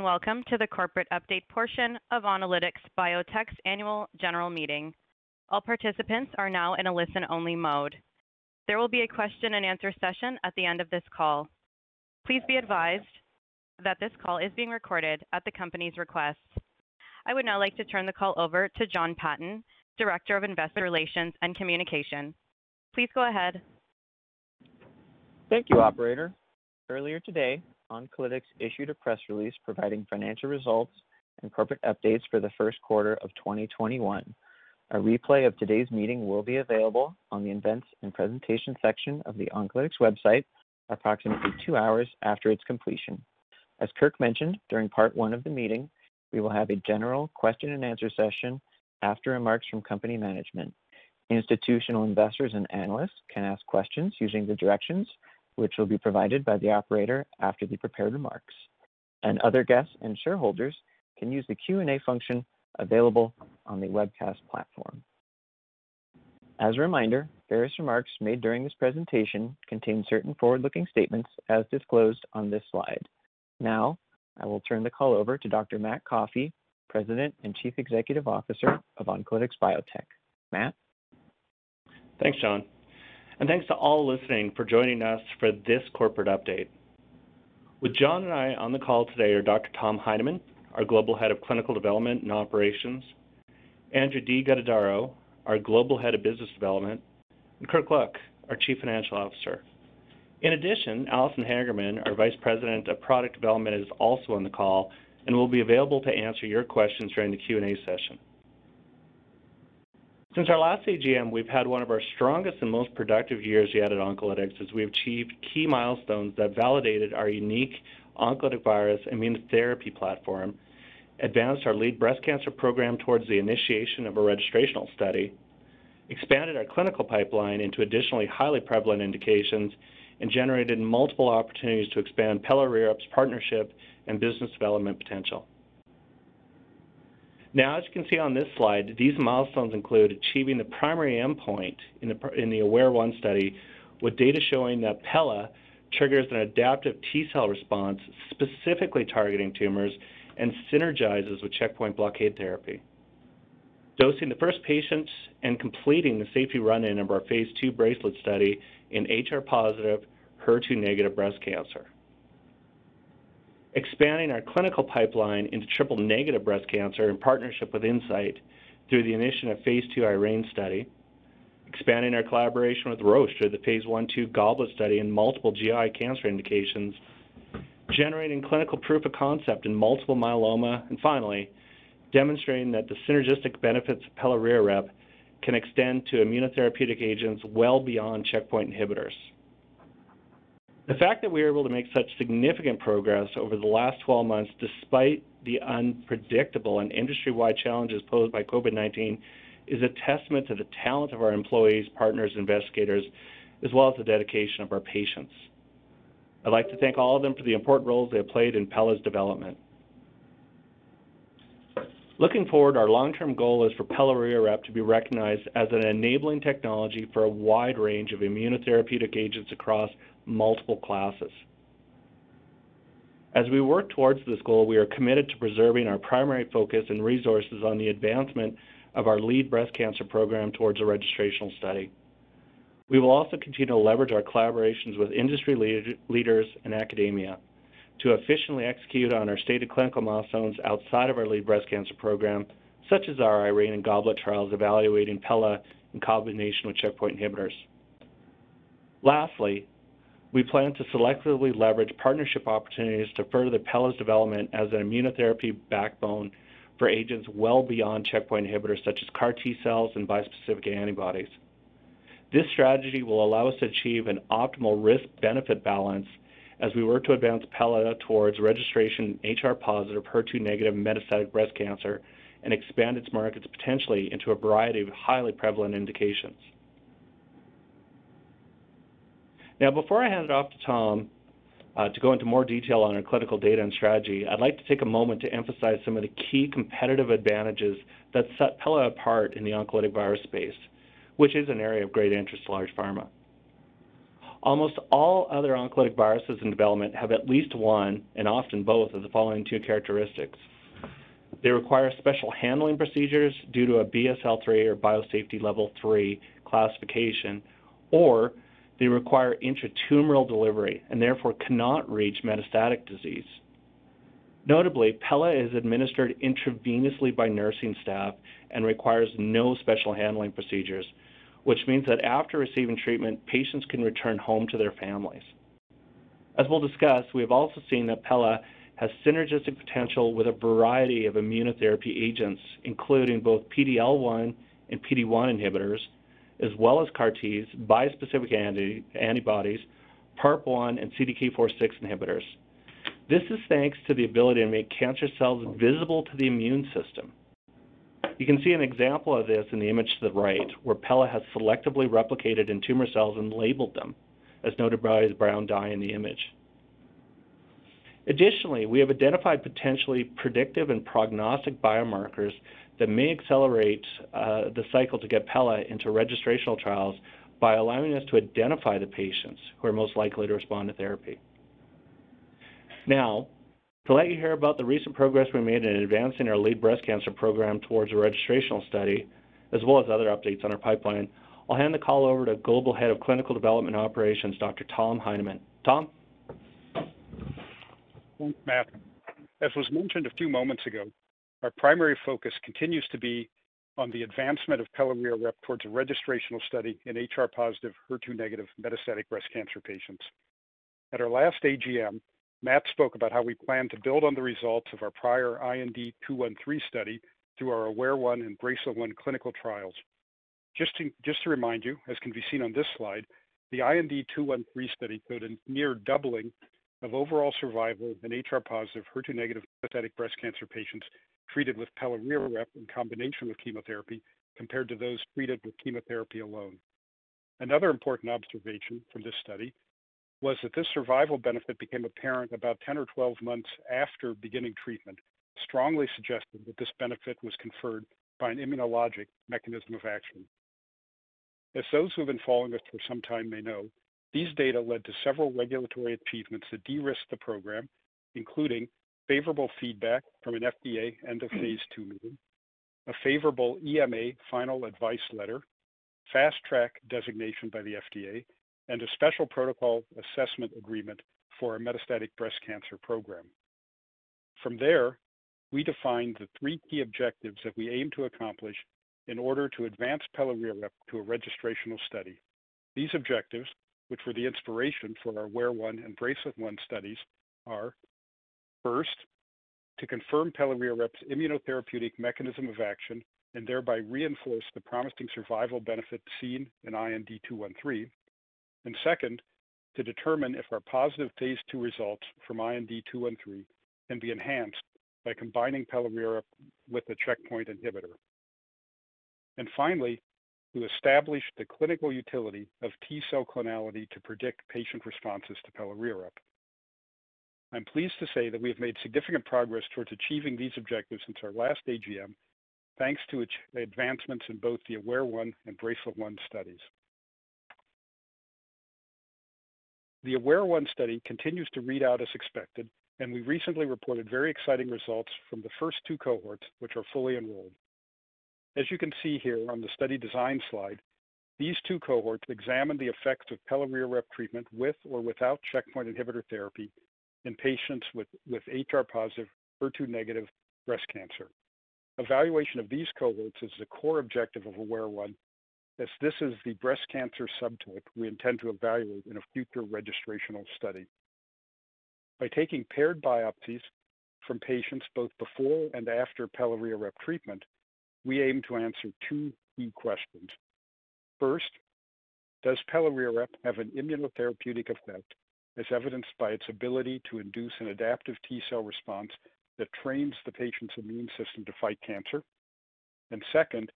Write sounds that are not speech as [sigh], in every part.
And welcome to the corporate update portion of Oncolytics Biotech's annual general meeting. All participants are now in a listen-only mode. There will be a question and answer session at the end of this call. Please be advised that this call is being recorded at the company's request. I would now like to turn the call over to Jon Patton, Director of Investor Relations and Communication. Please go ahead. Thank you, operator. Earlier today, Oncolytics issued a press release providing financial results and corporate updates for the first quarter of 2021. A replay of today's meeting will be available on the Events and Presentation section of the Oncolytics website approximately two hours after its completion. As Kirk mentioned, during part one of the meeting, we will have a general question and answer session after remarks from company management. Institutional investors and analysts can ask questions using the directions which will be provided by the operator after the prepared remarks. And other guests and shareholders can use the Q&A function available on the webcast platform. As a reminder, various remarks made during this presentation contain certain forward-looking statements as disclosed on this slide. Now, I will turn the call over to Dr. Matt Coffey, President and Chief Executive Officer of Oncolytics Biotech. Matt? Thanks, Jon. Thanks to all listening for joining us for this corporate update. With John and I on the call today are Dr. Tom Heineman, our Global Head of Clinical Development and Operations, Andrew D. Guttadauro, our Global Head of Business Development, and Kirk Look, our Chief Financial Officer. In addition, Allison Hagerman, our Vice President of Product Development, is also on the call and will be available to answer your questions during the Q&A session. Since our last AGM, we've had one of our strongest and most productive years yet at Oncolytics as we achieved key milestones that validated our unique oncolytic virus immunotherapy platform, advanced our lead breast cancer program towards the initiation of a registrational study, expanded our clinical pipeline into additionally highly prevalent indications, and generated multiple opportunities to expand pelareorep's partnership and business development potential. Now, as you can see on this slide, these milestones include achieving the primary endpoint in the AWARE-1 study with data showing that pela triggers an adaptive T-cell response specifically targeting tumors and synergizes with checkpoint blockade therapy. Dosing the first patients and completing the safety run-in of our phase II BRACELET study in HR-positive, HER2-negative breast cancer. Expanding our clinical pipeline into triple-negative breast cancer in partnership with Incyte through the initiation of phase II IRENE study. Expanding our collaboration with Roche through the phase I/II GOBLET study in multiple GI cancer indications. Generating clinical proof of concept in multiple myeloma. And finally, demonstrating that the synergistic benefits of pelareorep can extend to immunotherapeutic agents well beyond checkpoint inhibitors. The fact that we were able to make such significant progress over the last 12 months, despite the unpredictable and industry-wide challenges posed by COVID-19, is a testament to the talent of our employees, partners, investigators, as well as the dedication of our patients. I'd like to thank all of them for the important roles they have played in pela's development. Looking forward, our long-term goal is for pelareorep to be recognized as an enabling technology for a wide range of immunotherapeutic agents across multiple classes. As we work towards this goal, we are committed to preserving our primary focus and resources on the advancement of our lead breast cancer program towards a registrational study. We will also continue to leverage our collaborations with industry leaders and academia to efficiently execute on our stated clinical milestones outside of our lead breast cancer program, such as our IRENE and GOBLET trials evaluating pela in combination with checkpoint inhibitors. Lastly, we plan to selectively leverage partnership opportunities to further pela's development as an immunotherapy backbone for agents well beyond checkpoint inhibitors such as CAR T-cells and bispecific antibodies. This strategy will allow us to achieve an optimal risk-benefit balance as we work to advance Pela towards registration HR positive, HER2 negative metastatic breast cancer and expand its markets potentially into a variety of highly prevalent indications. Now, before I hand it off to Tom uh, to go into more detail on our clinical data and strategy, I'd like to take a moment to emphasize some of the key competitive advantages that set Pela apart in the oncolytic virus space, which is an area of great interest to large pharma. Almost all other oncolytic viruses in development have at least one, and often both, of the following two characteristics. They require special handling procedures due to a BSL-3 or biosafety level 3 classification, or they require intratumoral delivery and therefore cannot reach metastatic disease. Notably, Pela is administered intravenously by nursing staff and requires no special handling procedures, which means that after receiving treatment, patients can return home to their families. As we'll discuss, we have also seen that Pela has synergistic potential with a variety of immunotherapy agents, including both PD-L1 and PD-1 inhibitors, as well as CAR-Ts, bispecific anti antibodies, PARP1 and CDK4/6 inhibitors. This is thanks to the ability to make cancer cells visible to the immune system. You can see an example of this in the image to the right, where Pela has selectively replicated in tumor cells and labeled them, as noted by the brown dye in the image. Additionally, we have identified potentially predictive and prognostic biomarkers that may accelerate uh, the cycle to get Pela into registrational trials by allowing us to identify the patients who are most likely to respond to therapy. Now, to let you hear about the recent progress we made in advancing our lead breast cancer program towards a registrational study, as well as other updates on our pipeline, I'll hand the call over to Global Head of Clinical Development Operations, Dr. Tom Heineman. Tom? Thanks, Matt. As was mentioned a few moments ago, our primary focus continues to be on the advancement of pelareorep towards a registrational study in HR-positive, HER2-negative metastatic breast cancer patients. At our last AGM, Matt spoke about how we plan to build on the results of our prior IND-213 study through our AWARE-1 and BRACELET-1 clinical trials. Just to, remind you, as can be seen on this slide, the IND-213 study showed a near doubling of overall survival in HR-positive, HER2-negative metastatic breast cancer patients treated with pelareorep in combination with chemotherapy compared to those treated with chemotherapy alone. Another important observation from this study was that this survival benefit became apparent about 10 or 12 months after beginning treatment, strongly suggesting that this benefit was conferred by an immunologic mechanism of action. As those who have been following us for some time may know, these data led to several regulatory achievements that de-risked the program, including favorable feedback from an FDA end of phase two meeting, a favorable EMA final advice letter, fast track designation by the FDA, and a special protocol assessment agreement for our metastatic breast cancer program. From there, we defined the three key objectives that we aim to accomplish in order to advance pelareorep to a registrational study. These objectives which were the inspiration for our AWARE-1 and BRACELET-1 studies, are first, to confirm pelareorep's immunotherapeutic mechanism of action and thereby reinforce the promising survival benefit seen in IND-213, and second, to determine if our positive phase 2 results from IND-213 can be enhanced by combining pelareorep with a checkpoint inhibitor. And finally, to establish the clinical utility of T cell clonality to predict patient responses to pelareorep. I'm pleased to say that we have made significant progress towards achieving these objectives since our last AGM, thanks to advancements in both the AWARE-1 and BRACELET-1 studies. The AWARE-1 study continues to read out as expected, and we recently reported very exciting results from the first two cohorts, which are fully enrolled. As you can see here on the study design slide, these two cohorts examine the effects of pelareorep treatment with or without checkpoint inhibitor therapy in patients with, with HR-positive, HER2-negative breast cancer. Evaluation of these cohorts is the core objective of AWARE-1, as this is the breast cancer subtype we intend to evaluate in a future registrational study. By taking paired biopsies from patients both before and after pelareorep treatment, we aim to answer two key questions. First, does pelareorep have an immunotherapeutic effect as evidenced by its ability to induce an adaptive T cell response that trains the patient's immune system to fight cancer? And second,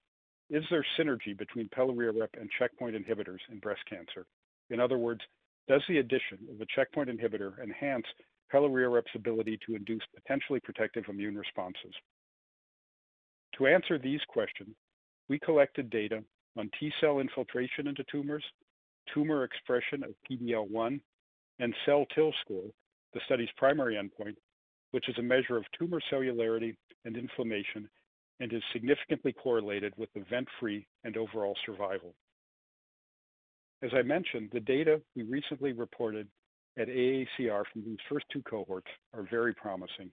is there synergy between pelareorep and checkpoint inhibitors in breast cancer? In other words, does the addition of a checkpoint inhibitor enhance pelareorep's ability to induce potentially protective immune responses? To answer these questions, we collected data on T cell infiltration into tumors, tumor expression of PD-L1, and cell kill score, the study's primary endpoint, which is a measure of tumor cellularity and inflammation and is significantly correlated with event-free and overall survival. As I mentioned, the data we recently reported at AACR from these first two cohorts are very promising.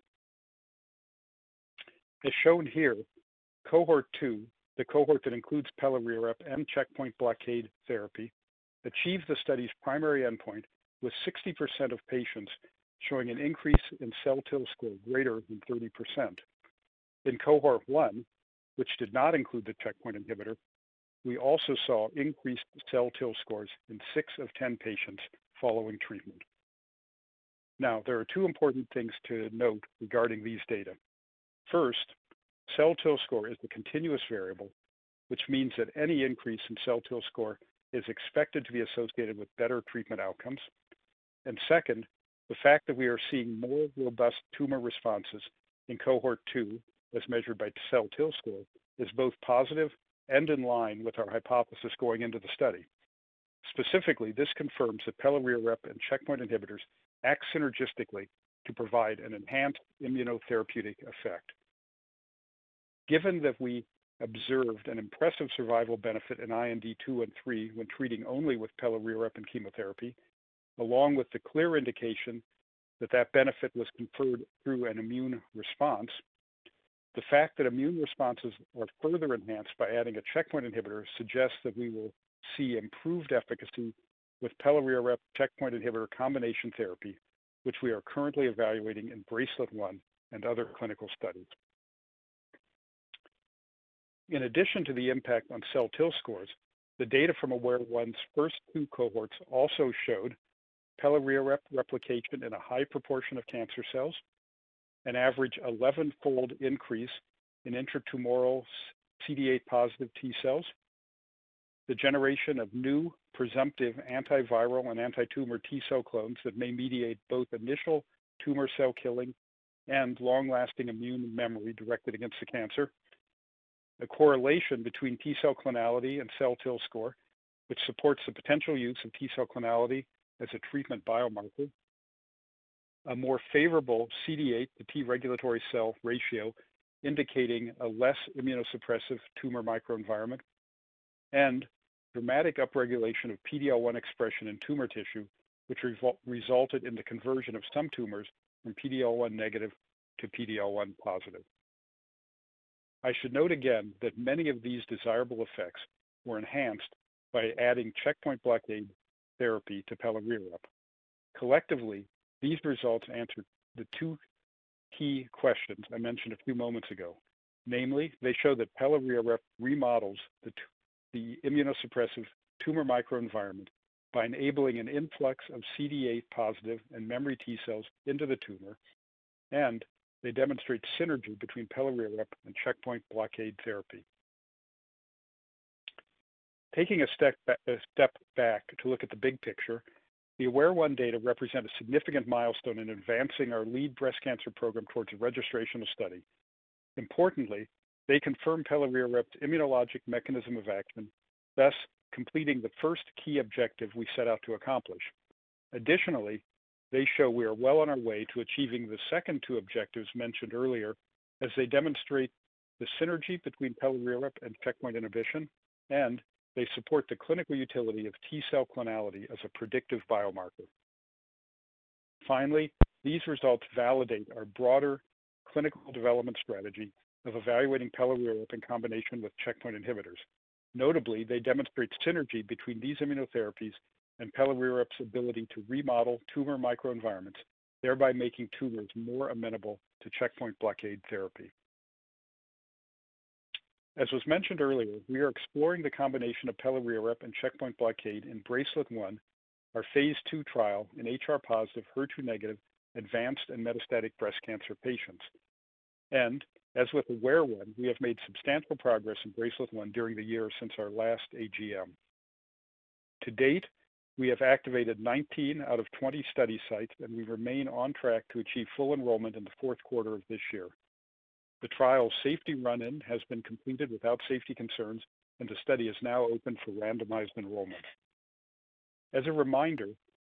As shown here, cohort 2, the cohort that includes pelareorep and checkpoint blockade therapy, achieved the study's primary endpoint with 60% of patients showing an increase in cell kill score greater than 30%. In cohort 1, which did not include the checkpoint inhibitor, we also saw increased cell kill scores in 6 of 10 patients following treatment. Now, there are two important things to note regarding these data. First, cell kill score is the continuous variable, which means that any increase in cell kill score is expected to be associated with better treatment outcomes. And second, the fact that we are seeing more robust tumor responses in cohort 2, as measured by cell kill score, is both positive and in line with our hypothesis going into the study. Specifically, this confirms that pelareorep and checkpoint inhibitors act synergistically to provide an enhanced immunotherapeutic effect. Given that we observed an impressive survival benefit in IND 2 and 3 when treating only with pelareorep and chemotherapy, along with the clear indication that that benefit was conferred through an immune response, the fact that immune responses are further enhanced by adding a checkpoint inhibitor suggests that we will see improved efficacy with pelareorep checkpoint inhibitor combination therapy, which we are currently evaluating in BRACELET-1 and other clinical studies. In addition to the impact on cell kill scores, the data from AWARE-1's first two cohorts also showed pelareorep replication in a high proportion of cancer cells, an average 11-fold increase in intratumoral CD8-positive T cells, the generation of new presumptive antiviral and antitumor T cell clones that may mediate both initial tumor cell killing and long-lasting immune memory directed against the cancer, a correlation between T cell clonality and cell kill score, which supports the potential use of T cell clonality as a treatment biomarker, a more favorable CD8 to T regulatory cell ratio, indicating a less immunosuppressive tumor microenvironment, and dramatic upregulation of PD-L1 expression in tumor tissue, which resulted in the conversion of some tumors from PD-L1 negative to PD-L1 positive. I should note again that many of these desirable effects were enhanced by adding checkpoint blockade therapy to pelareorep. Collectively, these results answer the two key questions I mentioned a few moments ago. Namely, they show that pelareorep remodels the, the immunosuppressive tumor microenvironment by enabling an influx of CD8 positive and memory T cells into the tumor, and they demonstrate synergy between pelareorep and checkpoint blockade therapy. Taking a step, a step back to look at the big picture, the AWARE-1 data represent a significant milestone in advancing our lead breast cancer program towards a registrational study. Importantly, they confirm pelareorep's immunologic mechanism of action, thus completing the first key objective we set out to accomplish. Additionally, they show we are well on our way to achieving the second two objectives mentioned earlier, as they demonstrate the synergy between pelareorep and checkpoint inhibition, and they support the clinical utility of T cell clonality as a predictive biomarker. Finally, these results validate our broader clinical development strategy of evaluating pelareorep in combination with checkpoint inhibitors. Notably, they demonstrate synergy between these immunotherapies and pelareorep's ability to remodel tumor microenvironments, thereby making tumors more amenable to checkpoint blockade therapy. As was mentioned earlier, we are exploring the combination of pelareorep and checkpoint blockade in BRACELET-1 our phase II trial in HR-positive, HER2-negative, advanced and metastatic breast cancer patients. And as with AWARE-1, we have made substantial progress in BRACELET-1 during the year since our last AGM. To date, we have activated 19 out of 20 study sites, and we remain on track to achieve full enrollment in the fourth quarter of this year. The trial's safety run-in has been completed without safety concerns, and the study is now open for randomized enrollment. As a reminder,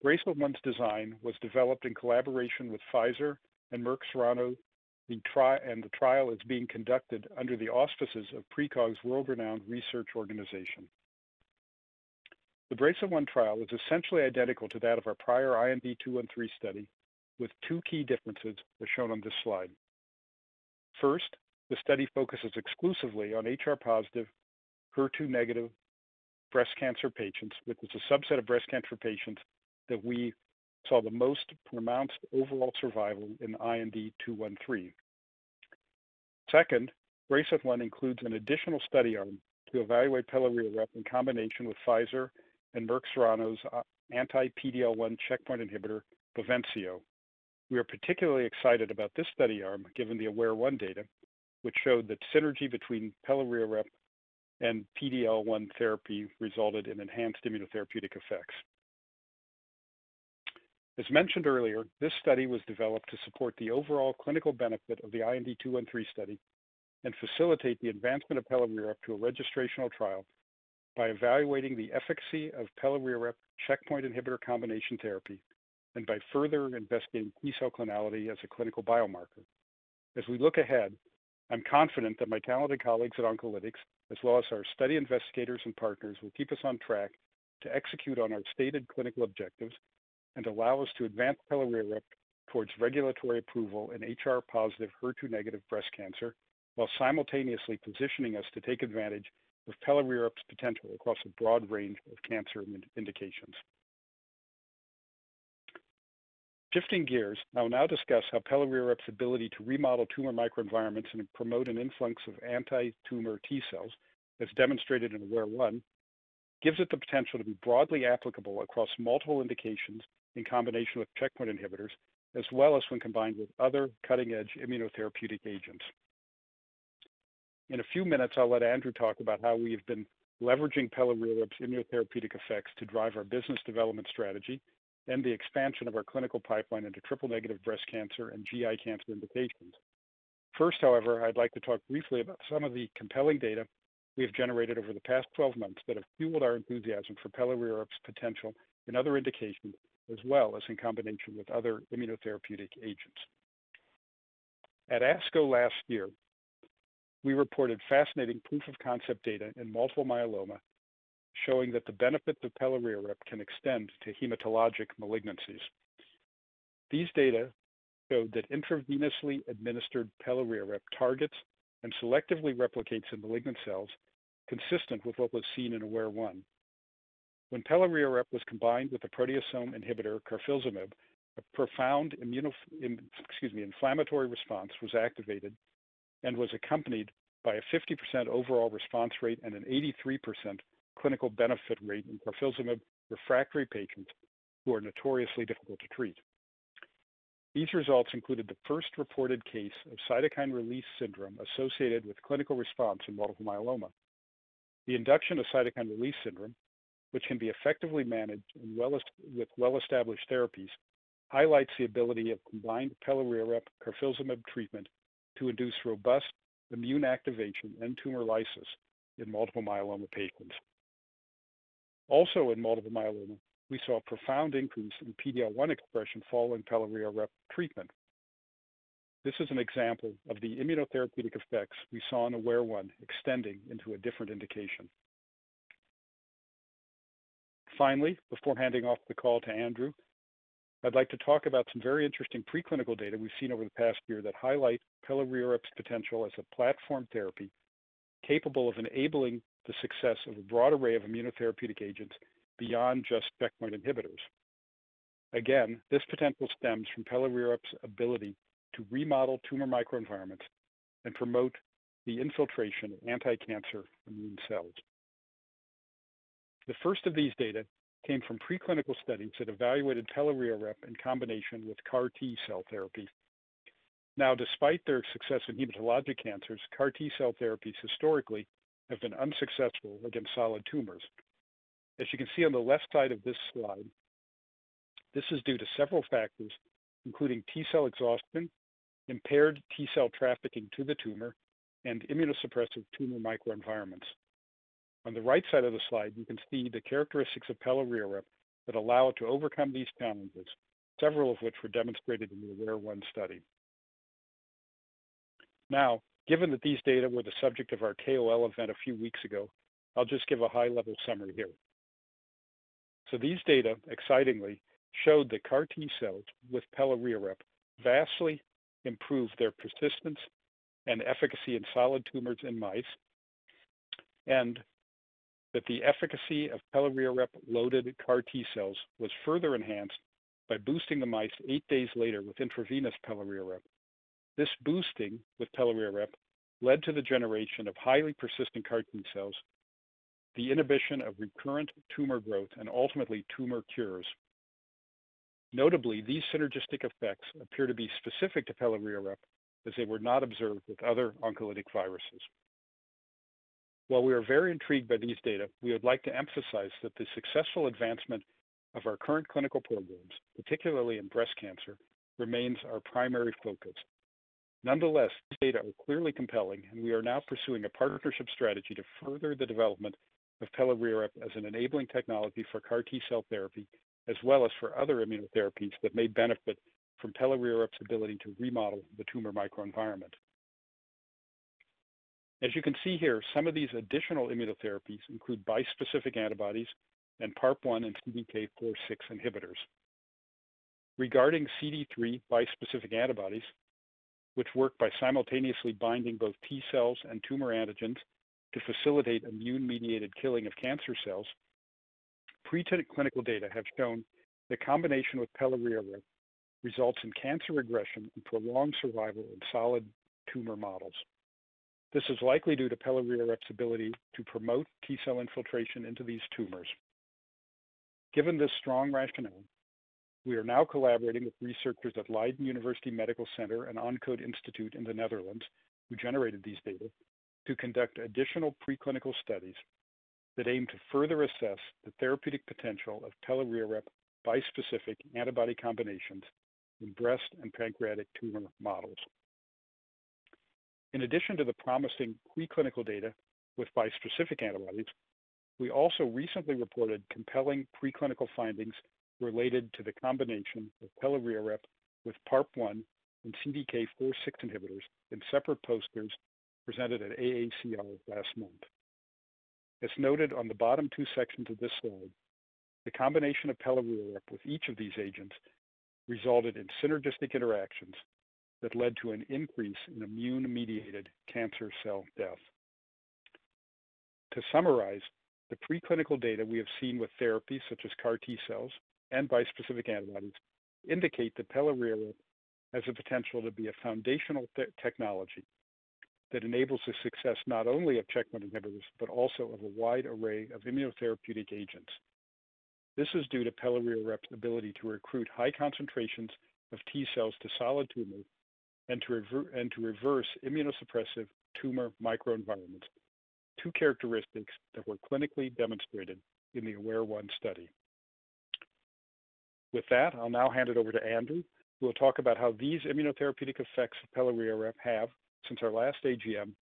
BRACELET-1's design was developed in collaboration with Pfizer and Merck Serono, and the trial is being conducted under the auspices of PrECOG's world-renowned research organization. The BRACELET-1 trial is essentially identical to that of our prior IND-213 study, with two key differences as shown on this slide. First, the study focuses exclusively on HR-positive, HER2-negative breast cancer patients, which is a subset of breast cancer patients that we saw the most pronounced overall survival in IND-213. Second, BRACELET-1 includes an additional study arm to evaluate pelareorep in combination with Pfizer and Merck Serono's uh, anti-PD-L1 checkpoint inhibitor, BAVENCIO. We are particularly excited about this study arm given the AWARE-1 data, which showed that synergy between pelareorep and PD-L1 therapy resulted in enhanced immunotherapeutic effects. As mentioned earlier, this study was developed to support the overall clinical benefit of the IND-213 study and facilitate the advancement of pelareorep to a registrational trial by evaluating the efficacy of pelareorep checkpoint inhibitor combination therapy and by further investigating T-cell clonality as a clinical biomarker. As we look ahead, I'm confident that my talented colleagues at Oncolytics, as well as our study investigators and partners, will keep us on track to execute on our stated clinical objectives and allow us to advance pelareorep towards regulatory approval in HR-positive, HER2-negative breast cancer, while simultaneously positioning us to take advantage of pelareorep's potential across a broad range of cancer indications. Shifting gears, I will now discuss how pelareorep's ability to remodel tumor microenvironments and promote an influx of anti-tumor T cells, as demonstrated in AWARE-1, gives it the potential to be broadly applicable across multiple indications in combination with checkpoint inhibitors, as well as when combined with other cutting-edge immunotherapeutic agents. In a few minutes, I'll let Andrew talk about how we have been leveraging pelareorep's immunotherapeutic effects to drive our business development strategy and the expansion of our clinical pipeline into triple-negative breast cancer and GI cancer indications. First, however, I'd like to talk briefly about some of the compelling data we have generated over the past 12 months that have fueled our enthusiasm for pelareorep's potential in other indications, as well as in combination with other immunotherapeutic agents. At ASCO last year, we reported fascinating proof of concept data in multiple myeloma showing that the benefits of pelareorep can extend to hematologic malignancies. These data showed that intravenously administered pelareorep targets and selectively replicates in malignant cells, consistent with what was seen in AWARE-1. When pelareorep was combined with the proteasome inhibitor carfilzomib, a profound inflammatory response was activated and was accompanied by a 50% overall response rate and an 83% clinical benefit rate in carfilzomib refractory patients who are notoriously difficult to treat. These results included the first reported case of cytokine release syndrome associated with clinical response in multiple myeloma. The induction of cytokine release syndrome, which can be effectively managed with well-established therapies, highlights the ability of combined pelareorep carfilzomib treatment to induce robust immune activation and tumor lysis in multiple myeloma patients. Also in multiple myeloma, we saw a profound increase in PD-L1 expression following pelareorep treatment. This is an example of the immunotherapeutic effects we saw in AWARE-1 extending into a different indication. Finally, before handing off the call to Andrew, I'd like to talk about some very interesting preclinical data we've seen over the past year that highlight pelareorep's potential as a platform therapy capable of enabling the success of a broad array of immunotherapeutic agents beyond just checkpoint inhibitors. Again, this potential stems from pelareorep's ability to remodel tumor microenvironments and promote the infiltration of anti-cancer immune cells. The first of these data came from preclinical studies that evaluated pelareorep in combination with CAR T cell therapy. Now, despite their success in hematologic cancers, CAR T cell therapies historically have been unsuccessful against solid tumors. As you can see on the left side of this slide, this is due to several factors, including T cell exhaustion, impaired T cell trafficking to the tumor, and immunosuppressive tumor microenvironments. On the right side of the slide, you can see the characteristics of pelareorep that allow it to overcome these challenges, several of which were demonstrated in the AWARE-1 study. Now, given that these data were the subject of our KOL event a few weeks ago, I'll just give a high-level summary here. So these data, excitingly, showed that CAR T cells with pelareorep vastly improved their persistence and efficacy in solid tumors in mice, and that the efficacy of pelareorep-loaded CAR T cells was further enhanced by boosting the mice eight days later with intravenous pelareorep. This boosting with pelareorep led to the generation of highly persistent CAR T cells, the inhibition of recurrent tumor growth, and ultimately tumor cures. Notably, these synergistic effects appear to be specific to pelareorep as they were not observed with other oncolytic viruses. While we are very intrigued by these data, we would like to emphasize that the successful advancement of our current clinical programs, particularly in breast cancer, remains our primary focus. Nonetheless, these data are clearly compelling, and we are now pursuing a partnership strategy to further the development of pelareorep as an enabling technology for CAR T cell therapy, as well as for other immunotherapies that may benefit from pelareorep's ability to remodel the tumor microenvironment. As you can see here, some of these additional immunotherapies include bispecific antibodies and PARP1 and CDK4/6 inhibitors. Regarding CD3 bispecific antibodies, which work by simultaneously binding both T cells and tumor antigens to facilitate immune-mediated killing of cancer cells, preclinical data have shown the combination with pelareorep results in cancer regression and prolonged survival in solid tumor models. This is likely due to pelareorep's ability to promote T cell infiltration into these tumors. Given this strong rationale, we are now collaborating with researchers at Leiden University Medical Center and Oncode Institute in the Netherlands, who generated these data, to conduct additional preclinical studies that aim to further assess the therapeutic potential of pelareorep bispecific antibody combinations in breast and pancreatic tumor models. In addition to the promising preclinical data with bispecific antibodies, we also recently reported compelling preclinical findings related to the combination of pelareorep with PARP1 and CDK4/6 inhibitors in separate posters presented at AACR last month. As noted on the bottom two sections of this slide, the combination of pelareorep with each of these agents resulted in synergistic interactions that led to an increase in immune-mediated cancer cell death. To summarize, the preclinical data we have seen with therapies such as CAR T cells and bispecific antibodies indicate that pelareorep has the potential to be a foundational technology that enables the success not only of checkpoint inhibitors, but also of a wide array of immunotherapeutic agents. This is due to pelareorep's ability to recruit high concentrations of T cells to solid tumors and to reverse immunosuppressive tumor microenvironments, two characteristics that were clinically demonstrated in the AWARE-1 study. With that, I'll now hand it over to Andrew, who will talk about how these immunotherapeutic effects of pelareorep have, since our last AGM,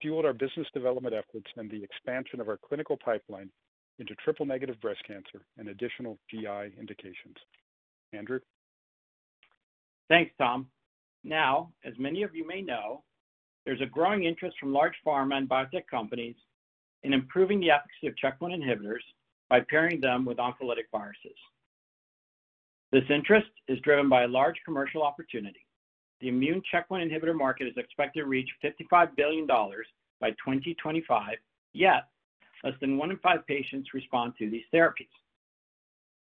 fueled our business development efforts and the expansion of our clinical pipeline into triple-negative breast cancer and additional GI indications. Andrew? Thanks, Tom. Now, as many of you may know, there's a growing interest from large pharma and biotech companies in improving the efficacy of checkpoint inhibitors by pairing them with oncolytic viruses. This interest is driven by a large commercial opportunity. The immune checkpoint inhibitor market is expected to reach $55 billion by 2025, yet less than one in five patients respond to these therapies.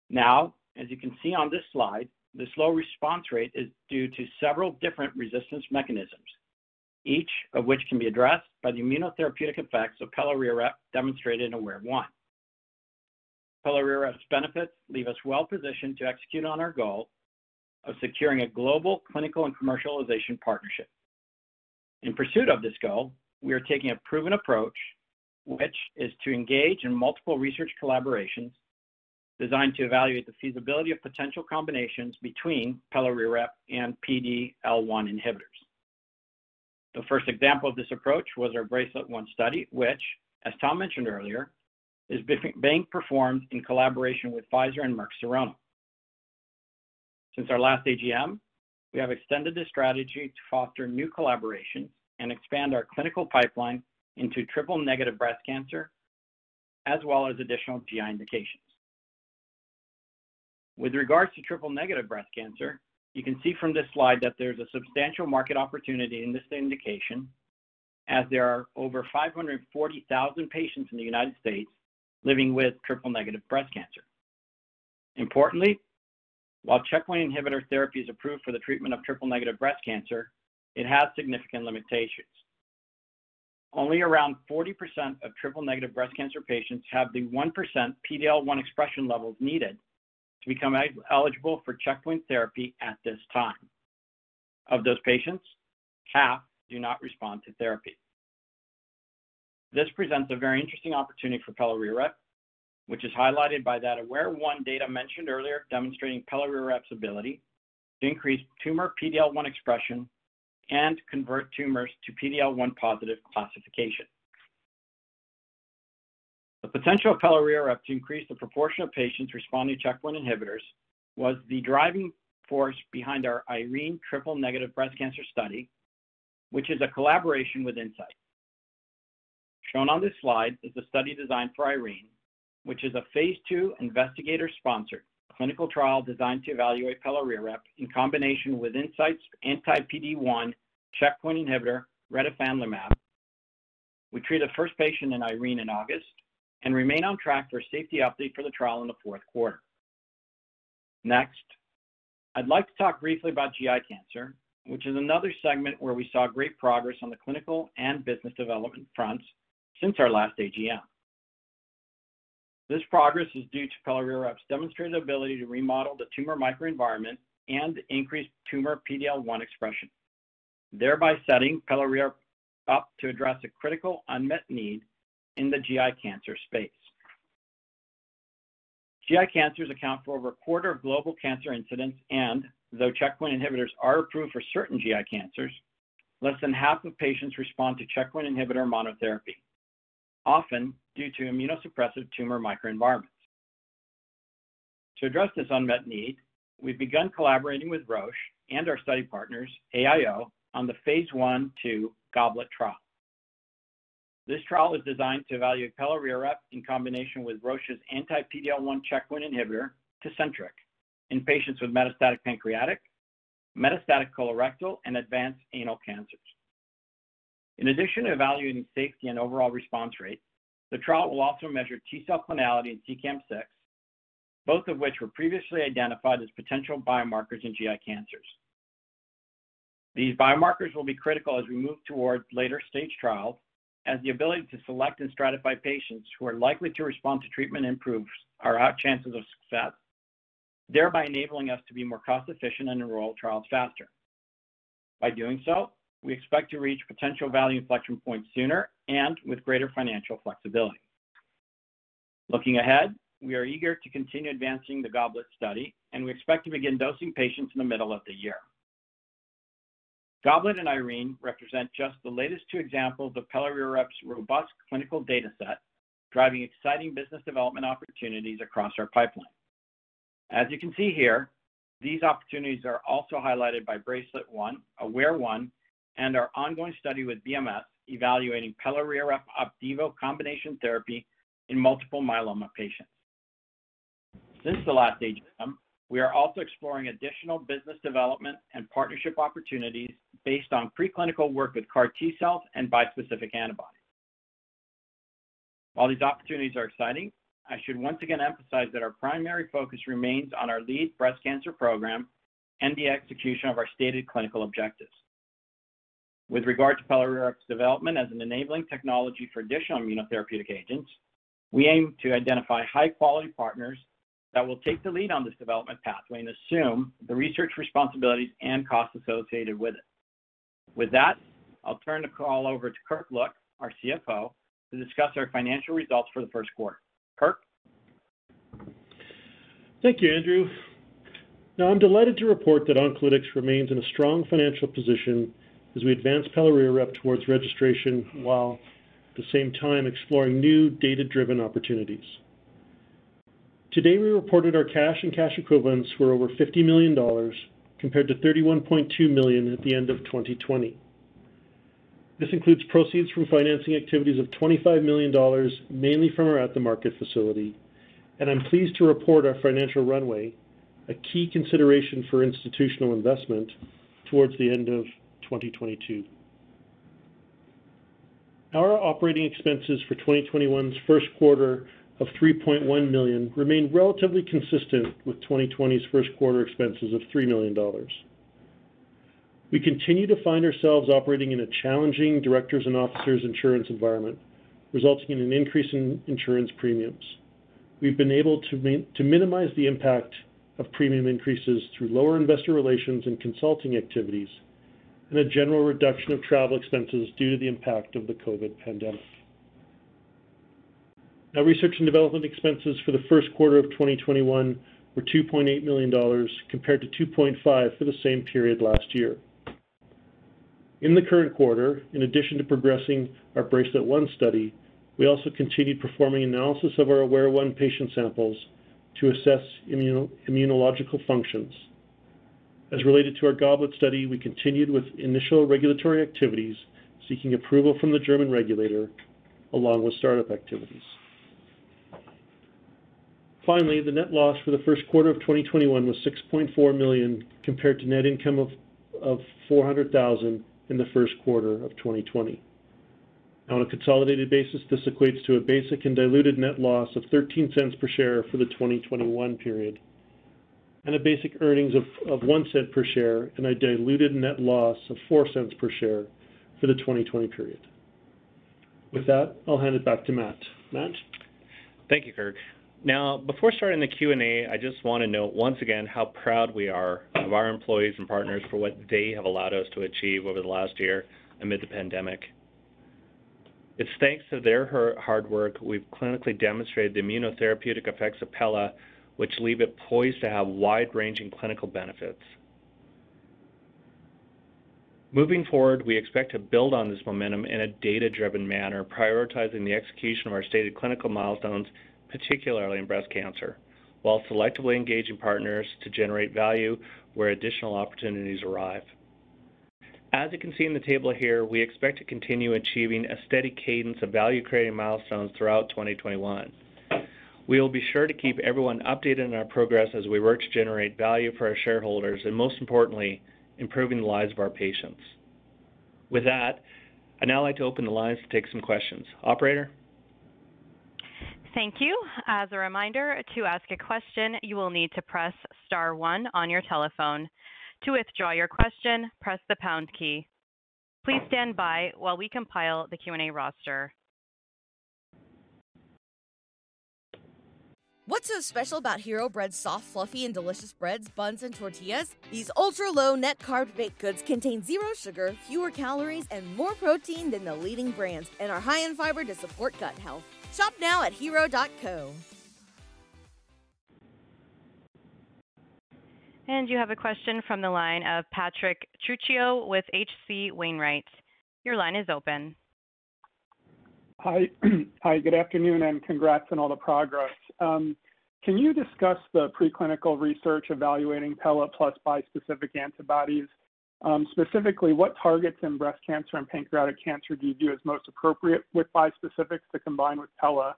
Now, as you can see on this slide, this low response rate is due to several different resistance mechanisms, each of which can be addressed by the immunotherapeutic effects of pelareorep demonstrated in AWARE-1. Pelareorep's benefits leave us well positioned to execute on our goal of securing a global clinical and commercialization partnership. In pursuit of this goal, we are taking a proven approach, which is to engage in multiple research collaborations designed to evaluate the feasibility of potential combinations between pelareorep and PD-L1 inhibitors. The first example of this approach was our BRACELET-1 study, which, as Tom mentioned earlier, is being performed in collaboration with Pfizer and Merck Serono. Since our last AGM, we have extended this strategy to foster new collaborations and expand our clinical pipeline into triple-negative breast cancer, as well as additional GI indications. With regards to triple-negative breast cancer, you can see from this slide that there's a substantial market opportunity in this indication, as there are over 540,000 patients in the United States living with triple-negative breast cancer. Importantly, while checkpoint inhibitor therapy is approved for the treatment of triple-negative breast cancer, it has significant limitations. Only around 40% of triple-negative breast cancer patients have the 1% PD-L1 expression levels needed to become eligible for checkpoint therapy at this time. Of those patients, half do not respond to therapy. This presents a very interesting opportunity for pelareorep, which is highlighted by that AWARE-1 data mentioned earlier, demonstrating pelareorep's ability to increase tumor PD-L1 expression and convert tumors to PD-L1 positive classification. The potential of pelareorep to increase the proportion of patients responding to checkpoint inhibitors was the driving force behind our IRENE triple-negative breast cancer study, which is a collaboration with Incyte. Shown on this slide is the study design for IRENE, which is a phase II investigator-sponsored clinical trial designed to evaluate pelareorep in combination with Incyte's anti-PD-1 checkpoint inhibitor, retifanlimab. We treated the first patient in IRENE in August and remain on track for a safety update for the trial in the fourth quarter. Next, I'd like to talk briefly about GI cancer, which is another segment where we saw great progress on the clinical and business development fronts since our last AGM. This progress is due to pelareorep's demonstrated ability to remodel the tumor microenvironment and increase tumor PD-L1 expression, thereby setting pelareorep up to address a critical unmet need in the GI cancer space. GI cancers account for over a quarter of global cancer incidence, and though checkpoint inhibitors are approved for certain GI cancers, less than half of patients respond to checkpoint inhibitor monotherapy, often due to immunosuppressive tumor microenvironments. To address this unmet need, we've begun collaborating with Roche and our study partners, AIO, on the phase I/II GOBLET trial. This trial is designed to evaluate pelareorep in combination with Roche's anti-PD-L1 checkpoint inhibitor, Tecentriq, in patients with metastatic pancreatic, metastatic colorectal, and advanced anal cancers. In addition to evaluating safety and overall response rate, the trial will also measure T-cell clonality and CEACAM6, both of which were previously identified as potential biomarkers in GI cancers. These biomarkers will be critical as we move towards later-stage trials, as the ability to select and stratify patients who are likely to respond to treatment improves our chances of success, thereby enabling us to be more cost-efficient and enroll trials faster. By doing so, we expect to reach potential value inflection points sooner and with greater financial flexibility. Looking ahead, we are eager to continue advancing the GOBLET study, and we expect to begin dosing patients in the middle of the year. GOBLET and IRENE represent just the latest two examples of pelareorep's robust clinical data set, driving exciting business development opportunities across our pipeline. As you can see here, these opportunities are also highlighted by BRACELET-1, AWARE-1, and our ongoing study with BMS, evaluating pelareorep Opdivo combination therapy in multiple myeloma patients. Since the last AGM, we are also exploring additional business development and partnership opportunities based on preclinical work with CAR T-cells and bispecific antibodies. While these opportunities are exciting, I should once again emphasize that our primary focus remains on our lead breast cancer program and the execution of our stated clinical objectives. With regard to pelareorep's development as an enabling technology for additional immunotherapeutic agents, We aim to identify high-quality partners that will take the lead on this development pathway and assume the research responsibilities and costs associated with it. With that, I'll turn the call over to Kirk Look, our CFO, to discuss our financial results for the first quarter. Kirk? Thank you, Andrew. Now, I'm delighted to report that Oncolytics remains in a strong financial position as we advance pelareorep towards registration, while at the same time exploring new data-driven opportunities. Today, we reported our cash and cash equivalents were over $50 million, compared to 31.2 million at the end of 2020. This includes proceeds from financing activities of $25 million, mainly from our at-the-market facility, and I'm pleased to report our financial runway, a key consideration for institutional investment, towards the end of 2022. Our operating expenses for 2021's first quarter of $3.1 million remained relatively consistent with 2020's first quarter expenses of $3 million. We continue to find ourselves operating in a challenging directors and officers insurance environment, resulting in an increase in insurance premiums. We've been able to minimize the impact of premium increases through lower investor relations and consulting activities and a general reduction of travel expenses due to the impact of the COVID pandemic. Now, research and development expenses for the first quarter of 2021 were $2.8 million, compared to $2.5 million for the same period last year. In the current quarter, in addition to progressing our BRACELET-1 study, we also continued performing analysis of our AWARE-1 patient samples to assess immuno immunological functions. As related to our GOBLET study, we continued with initial regulatory activities, seeking approval from the German regulator, along with startup activities. Finally, the net loss for the first quarter of 2021 was 6.4 million, compared to net income of 400,000 in the first quarter of 2020. On a consolidated basis, this equates to a basic and diluted net loss of $0.13 per share for the 2021 period, and a basic earnings of $0.01 per share, and a diluted net loss of $0.04 per share for the 2020 period. With that, I'll hand it back to Matt. Matt? Thank you, Kirk. Now, before starting the Q&A, I just want to note once again how proud we are of our employees and partners for what they have allowed us to achieve over the last year amid the pandemic. It's thanks to their hard work we've clinically demonstrated the immunotherapeutic effects of pela, which leave it poised to have wide-ranging clinical benefits. Moving forward, we expect to build on this momentum in a data-driven manner, prioritizing the execution of our stated clinical milestones, particularly in breast cancer, while selectively engaging partners to generate value where additional opportunities arrive. As you can see in the table here, we expect to continue achieving a steady cadence of value-creating milestones throughout 2021. We will be sure to keep everyone updated on our progress as we work to generate value for our shareholders, and most importantly, improving the lives of our patients. With that, I'd now like to open the lines to take some questions. Operator? Thank you. As a reminder, to ask a question, you will need to press star one on your telephone. To withdraw your question, press the pound key. Please stand by while we compile the Q&A roster. What's so special about Hero Bread's soft, fluffy, and delicious breads, buns, and tortillas? These ultra-low net carb baked goods contain zero sugar, fewer calories, and more protein than the leading brands, and are high in fiber to support gut health. Shop now at hero.co. And you have a question from the line of Patrick Trucchio with H.C. Wainwright. Your line is open. Hi. [clears throat] Hi, Good afternoon, and congrats on all the progress. Um, can you discuss the preclinical research evaluating pela plus bispecific antibodies? Um, specifically, what targets in breast cancer and pancreatic cancer do you view as most appropriate with bispecifics to combine with pela?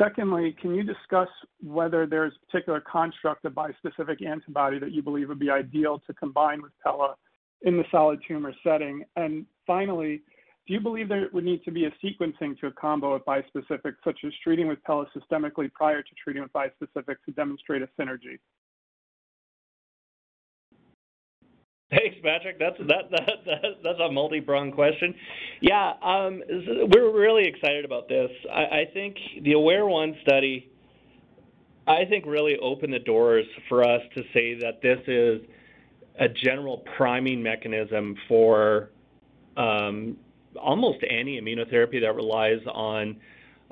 Secondly, can you discuss whether there's a particular construct of bispecific antibody that you believe would be ideal to combine with pela in the solid tumor setting? And finally, do you believe there would need to be a sequencing to a combo of bispecifics, such as treating with pela systemically prior to treating with bispecifics to demonstrate a synergy? Thanks, Patrick. That's that, that, that that's a multi-pronged question. Yeah, um, we're really excited about this. I, think the Aware One study, I think, really opened the doors for us to say that this is a general priming mechanism for um, almost any immunotherapy that relies on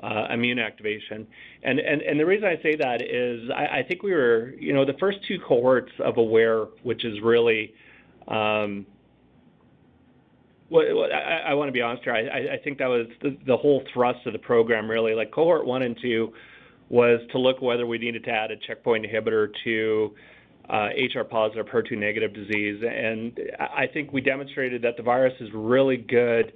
uh, immune activation. And, and, and the reason I say that is I, I, think we were, you know, the first two cohorts of AWARE, which is really, um, well, I, I want to be honest here, I, I think that was the, the, whole thrust of the program really. Like cohort one and two was to look whether we needed to add a checkpoint inhibitor to uh, HR positive, HER2 negative disease. And I think we demonstrated that the virus is really good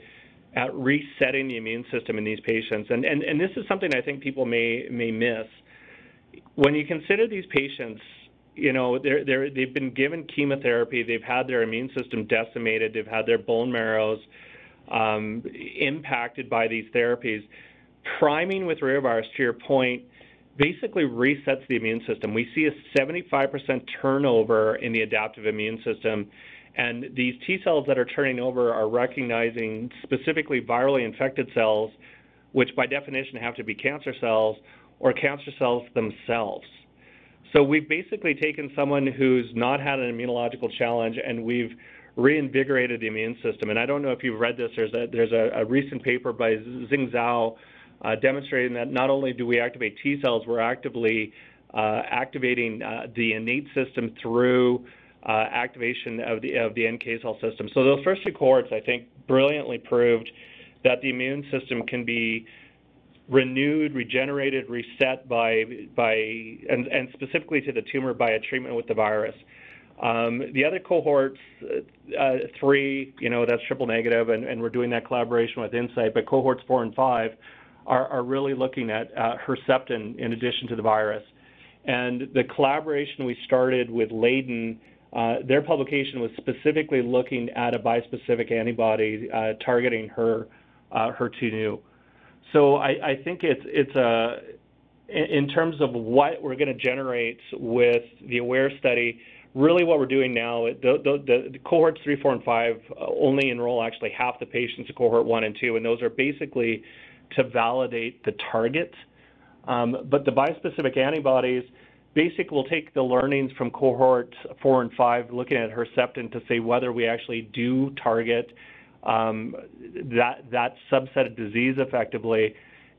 at resetting the immune system in these patients. And, and, and this is something I think people may, may miss. When you consider these patients, you know, they're, they're, they've been given chemotherapy, they've had their immune system decimated, they've had their bone marrows um, impacted by these therapies. Priming with reovirus, to your point, basically resets the immune system. We see a 75% turnover in the adaptive immune system and these T cells that are turning over are recognizing specifically virally infected cells, which by definition have to be cancer cells or cancer cells themselves. So we've basically taken someone who's not had an immunological challenge and we've reinvigorated the immune system. And I don't know if you've read this, there's a, there's a, a recent paper by Xing Zhao uh, demonstrating that not only do we activate T cells, we're actively uh, activating uh, the innate system through activation of the of the NK cell system. So those first two cohorts, I think, brilliantly proved that the immune system can be renewed, regenerated, reset by by and, and specifically to the tumor by a treatment with the virus. Um, the other cohorts, uh, three, you know, that's triple negative, and, and, we're doing that collaboration with Incyte, But cohorts four and five are, are really looking at uh, Herceptin in addition to the virus. And the collaboration we started with Leiden uh, their publication was specifically looking at a bispecific antibody uh, targeting her uh, HER2/neu. So I, I, think it's it's a in terms of what we're going to generate with the AWARE study. Really, what we're doing now, the, the, the, cohorts three, four, and five only enroll actually half the patients in cohort one and two, and those are basically to validate the target. Um, but the bispecific antibodies, basically we'll take the learnings from cohort four and five, looking at Herceptin to say whether we actually do target um, that that subset of disease effectively.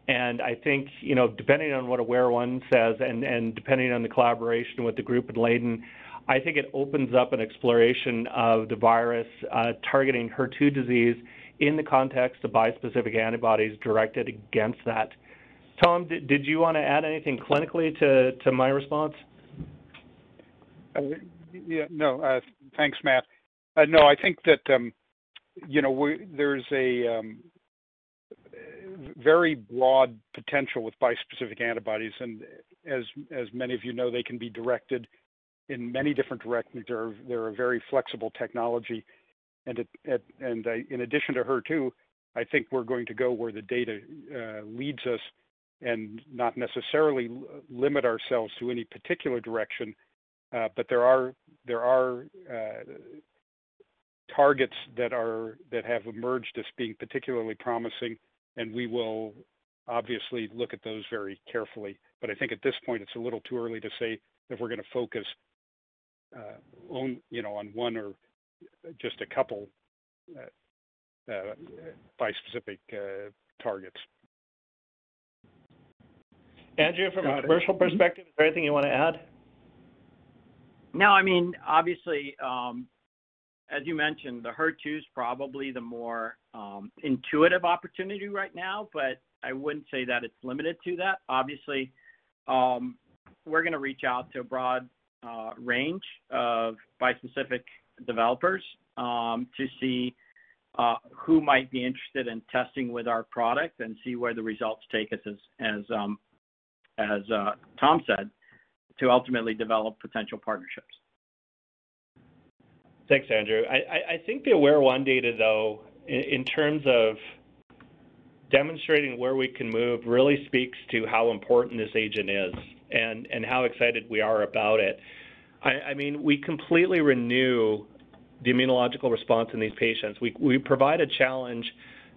And I think, you know, depending on what Aware One says and, and depending on the collaboration with the group in Leiden, I think it opens up an exploration of the virus uh, targeting HER2 disease in the context of bispecific antibodies directed against that. Tom, did, did you want to add anything clinically to, to my response? Uh, yeah, no, uh, thanks, Matt. Uh, no, I think that, um, you know, we, there's a um, very broad potential with bispecific antibodies, and as as many of you know, they can be directed in many different directions. They're they're a very flexible technology, and it, it and uh, in addition to HER2, I think we're going to go where the data uh, leads us and not necessarily limit ourselves to any particular direction. Uh, but there are there are uh, targets that are that have emerged as being particularly promising, and we will obviously look at those very carefully. But I think at this point it's a little too early to say if we're going to focus uh, on you know on one or just a couple uh, uh, bispecific uh, targets. Andrew, from Got a commercial it. perspective, is there anything you want to add? No, I mean, obviously, um, as you mentioned, the HER2 is probably the more um, intuitive opportunity right now, but I wouldn't say that it's limited to that. Obviously, um, we're going to reach out to a broad uh, range of bispecific developers um, to see uh, who might be interested in testing with our product and see where the results take us as, as um, as uh, Tom said, to ultimately develop potential partnerships. Thanks, Andrew. I, think the Aware One data, though, in, terms of demonstrating where we can move, really speaks to how important this agent is and, and how excited we are about it. I, mean, we completely renew the immunological response in these patients. We, we provide a challenge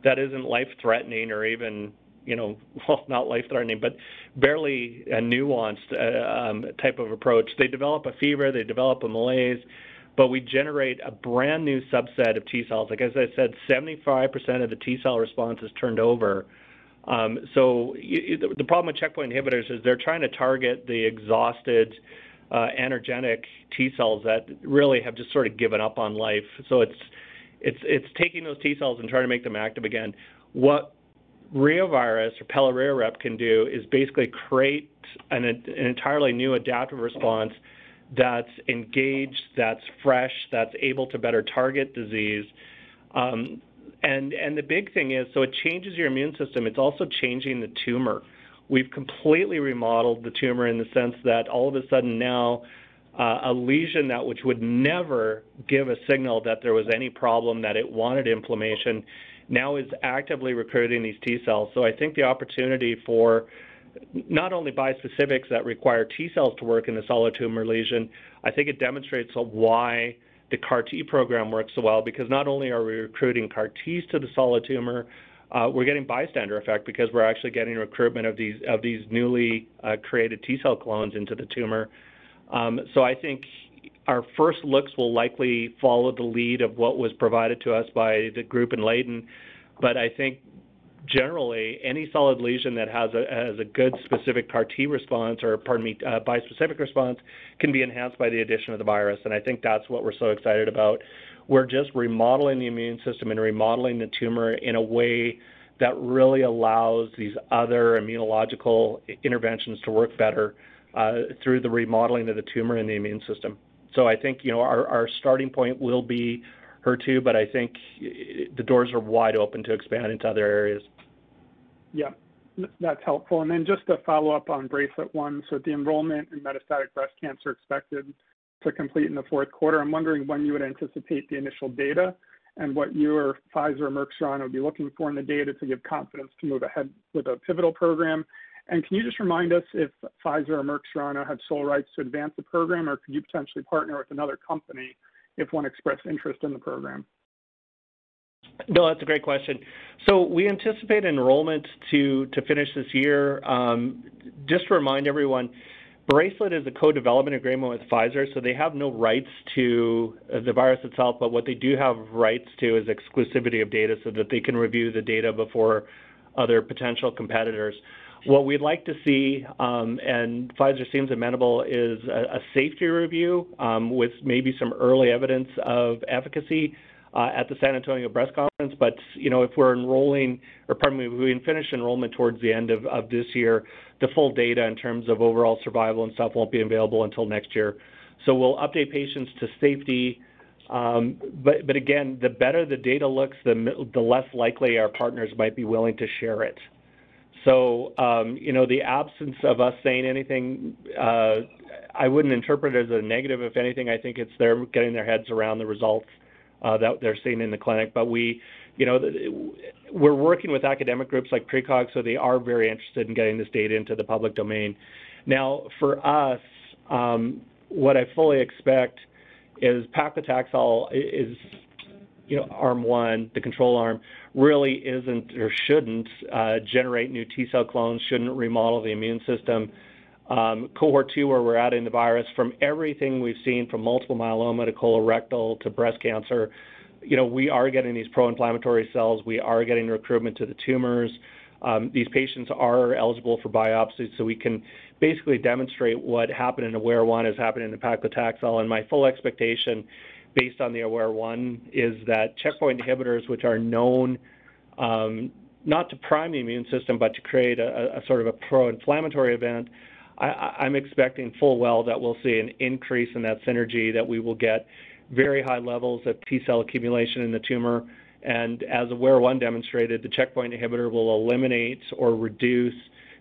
that isn't life-threatening or even, you know, [laughs] well, not life-threatening, but barely a nuanced uh, um, type of approach. They develop a fever, they develop a malaise, but we generate a brand new subset of T cells. Like as I said, 75% of the T cell response is turned over. Um, so you, the, the problem with checkpoint inhibitors is they're trying to target the exhausted uh, anergenic T cells that really have just sort of given up on life. So it's it's it's taking those T cells and trying to make them active again. What reovirus or pelareorep can do is basically create an, an entirely new adaptive response that's engaged, that's fresh, that's able to better target disease. Um, and and the big thing is, so it changes your immune system. It's also changing the tumor. We've completely remodeled the tumor in the sense that all of a sudden now uh, a lesion that which would never give a signal that there was any problem, that it wanted inflammation, now is actively recruiting these T cells. So I think the opportunity for not only bispecifics that require T cells to work in the solid tumor lesion, I think it demonstrates why the CAR T program works so well because not only are we recruiting CAR Ts to the solid tumor, uh, we're getting bystander effect because we're actually getting recruitment of these of these newly uh, created T cell clones into the tumor. Um, so I think our first looks will likely follow the lead of what was provided to us by the group in Leiden, but I think generally any solid lesion that has a, has a good specific CAR T response or pardon me uh, bispecific response can be enhanced by the addition of the virus, and I think that's what we're so excited about. We're just remodeling the immune system and remodeling the tumor in a way that really allows these other immunological interventions to work better uh, through the remodeling of the tumor and the immune system. So I think you know our, our starting point will be HER2, but I think the doors are wide open to expand into other areas. Yeah, that's helpful. And then just to follow up on Bracelet One, so the enrollment in metastatic breast cancer expected to complete in the fourth quarter. I'm wondering when you would anticipate the initial data and what you or Pfizer or Merck would be looking for in the data to give confidence to move ahead with a pivotal program. And can you just remind us if Pfizer or Merck Serono had sole rights to advance the program, or could you potentially partner with another company if one expressed interest in the program? No, that's a great question. So we anticipate enrollment to to finish this year. Um, just to remind everyone, Bracelet is a co-development agreement with Pfizer, so they have no rights to uh, the virus itself, but what they do have rights to is exclusivity of data so that they can review the data before other potential competitors. What we'd like to see, um, and Pfizer seems amenable, is a, a safety review um, with maybe some early evidence of efficacy uh, at the San Antonio Breast Conference. But you know, if we're enrolling, or pardon me, if we finish enrollment towards the end of, of this year, the full data in terms of overall survival and stuff won't be available until next year. So we'll update patients to safety. Um, but, but again, the better the data looks, the, the less likely our partners might be willing to share it. So, um, you know, the absence of us saying anything, uh, I wouldn't interpret it as a negative. If anything, I think it's they're getting their heads around the results uh, that they're seeing in the clinic. But we, you know, we're working with academic groups like PrECOG, so they are very interested in getting this data into the public domain. Now, for us, um, what I fully expect is paclitaxel is, you know, arm one, the control arm, really isn't or shouldn't uh, generate new T cell clones, shouldn't remodel the immune system. Um, cohort two, where we're adding the virus, from everything we've seen from multiple myeloma to colorectal to breast cancer, you know, we are getting these pro-inflammatory cells. We are getting recruitment to the tumors. Um, these patients are eligible for biopsies, so we can basically demonstrate what happened in AWARE-1 is happening in the paclitaxel. And my full expectation, based on the AWARE-1, is that checkpoint inhibitors, which are known um, not to prime the immune system, but to create a, a sort of a pro-inflammatory event, I, am expecting full well that we'll see an increase in that synergy, that we will get very high levels of T cell accumulation in the tumor. And as AWARE-1 demonstrated, the checkpoint inhibitor will eliminate or reduce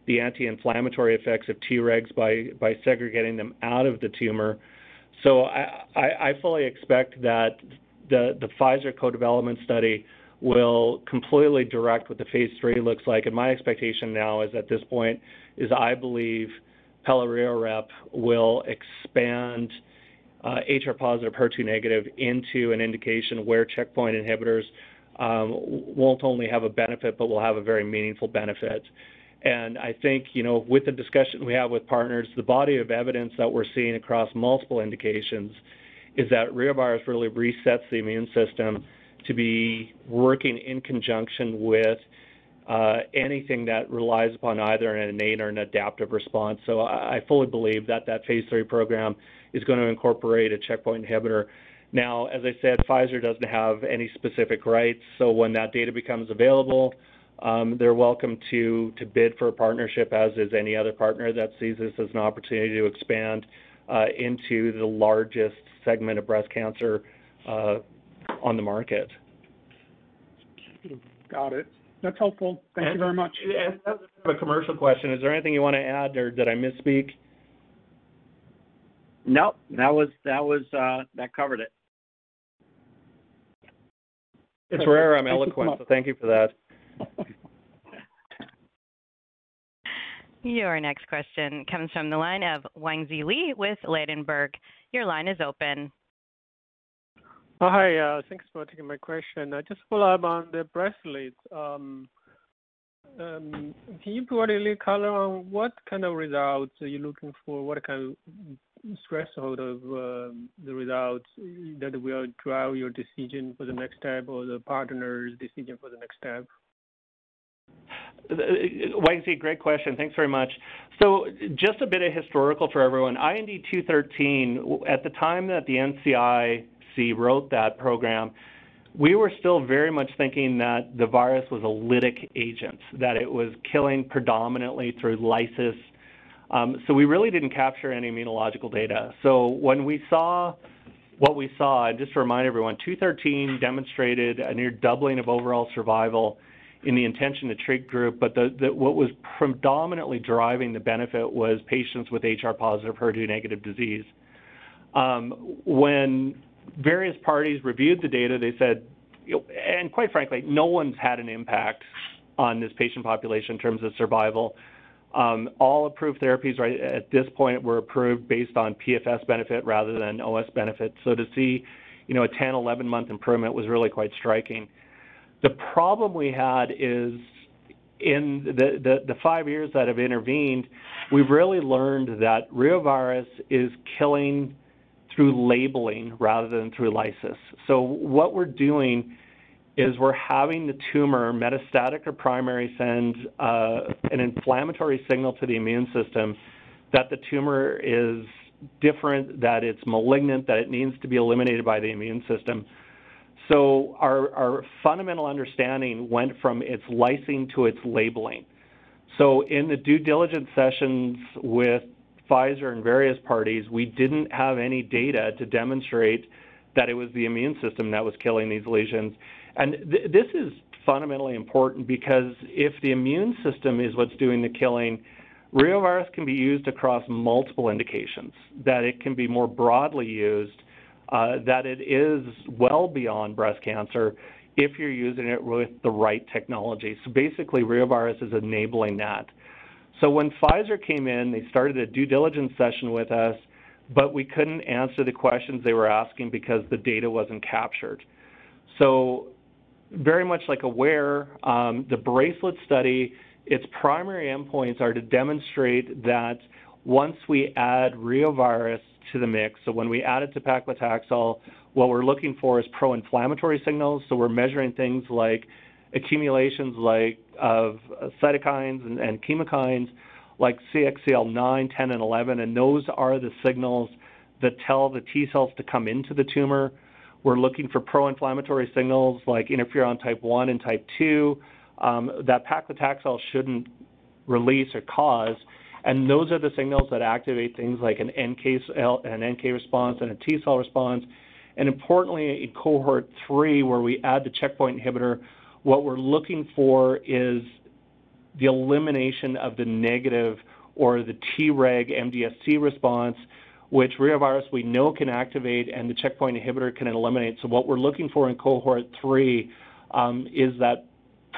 the anti-inflammatory effects of Tregs by, by segregating them out of the tumor. So I, fully expect that the, Pfizer co-development study will completely direct what the phase three looks like. And my expectation now is at this point is I believe pelareorep will expand uh, HR positive, HER2 negative into an indication where checkpoint inhibitors um, won't only have a benefit, but will have a very meaningful benefit. And I think, you know, with the discussion we have with partners, the body of evidence that we're seeing across multiple indications is that reovirus really resets the immune system to be working in conjunction with uh, anything that relies upon either an innate or an adaptive response. So I, I fully believe that that phase three program is going to incorporate a checkpoint inhibitor. Now, as I said, Pfizer doesn't have any specific rights, so when that data becomes available, um, they're welcome to, to bid for a partnership, as is any other partner that sees this as an opportunity to expand uh, into the largest segment of breast cancer uh, on the market. Got it. That's helpful. Thank and, you very much. And that's a commercial question. Is there anything you want to add, or did I misspeak? Nope, that was that was uh, that covered it. It's rare I'm eloquent, so thank you for that. Your next question comes from the line of Wangzi Li with Ladenburg. Your line is open. Oh, hi. Uh, thanks for taking my question. Uh, just follow up on the bracelets. Um, um, can you provide a little color on what kind of results are you looking for? What kind of threshold of uh, the results that will drive your decision for the next step or the partner's decision for the next step? Wangzi, great question. Thanks very much. So just a bit of historical for everyone. IND 213, at the time that the NCI wrote that program, we were still very much thinking that the virus was a lytic agent, that it was killing predominantly through lysis. Um, so we really didn't capture any immunological data. So when we saw what we saw, and just to remind everyone, 213 demonstrated a near doubling of overall survival in the intention to treat group, but the, the, what was predominantly driving the benefit was patients with HR positive, HER2 negative disease. Um, when various parties reviewed the data, they said, and quite frankly, no one's had an impact on this patient population in terms of survival. Um, all approved therapies right at this point were approved based on PFS benefit rather than OS benefit. So to see, you know, a 10, 11 month improvement was really quite striking. The problem we had is in the, the, the, five years that have intervened, we've really learned that reovirus is killing through labeling rather than through lysis. So what we're doing is we're having the tumor, metastatic or primary, send uh, an inflammatory signal to the immune system that the tumor is different, that it's malignant, that it needs to be eliminated by the immune system. So our, our fundamental understanding went from its lysing to its labeling. So in the due diligence sessions with Pfizer and various parties, we didn't have any data to demonstrate that it was the immune system that was killing these lesions. And th this is fundamentally important because if the immune system is what's doing the killing, reovirus can be used across multiple indications, that it can be more broadly used uh, that it is well beyond breast cancer if you're using it with the right technology. So basically, reovirus is enabling that. So when Pfizer came in, they started a due diligence session with us, but we couldn't answer the questions they were asking because the data wasn't captured. So very much like AWARE, um, the bracelet study, its primary endpoints are to demonstrate that once we add reovirus to the mix. So when we add it to paclitaxel, what we're looking for is pro-inflammatory signals. So we're measuring things like accumulations like of cytokines and, and chemokines like CXCL9, 10, and 11, and those are the signals that tell the T cells to come into the tumor. We're looking for pro-inflammatory signals like interferon type 1 and type 2 um, that paclitaxel shouldn't release or cause. And those are the signals that activate things like an NK, an NK response and a T cell response. And importantly, in cohort three, where we add the checkpoint inhibitor, what we're looking for is the elimination of the negative or the Treg MDSC response, which reovirus we know can activate and the checkpoint inhibitor can eliminate. So what we're looking for in cohort three um, is that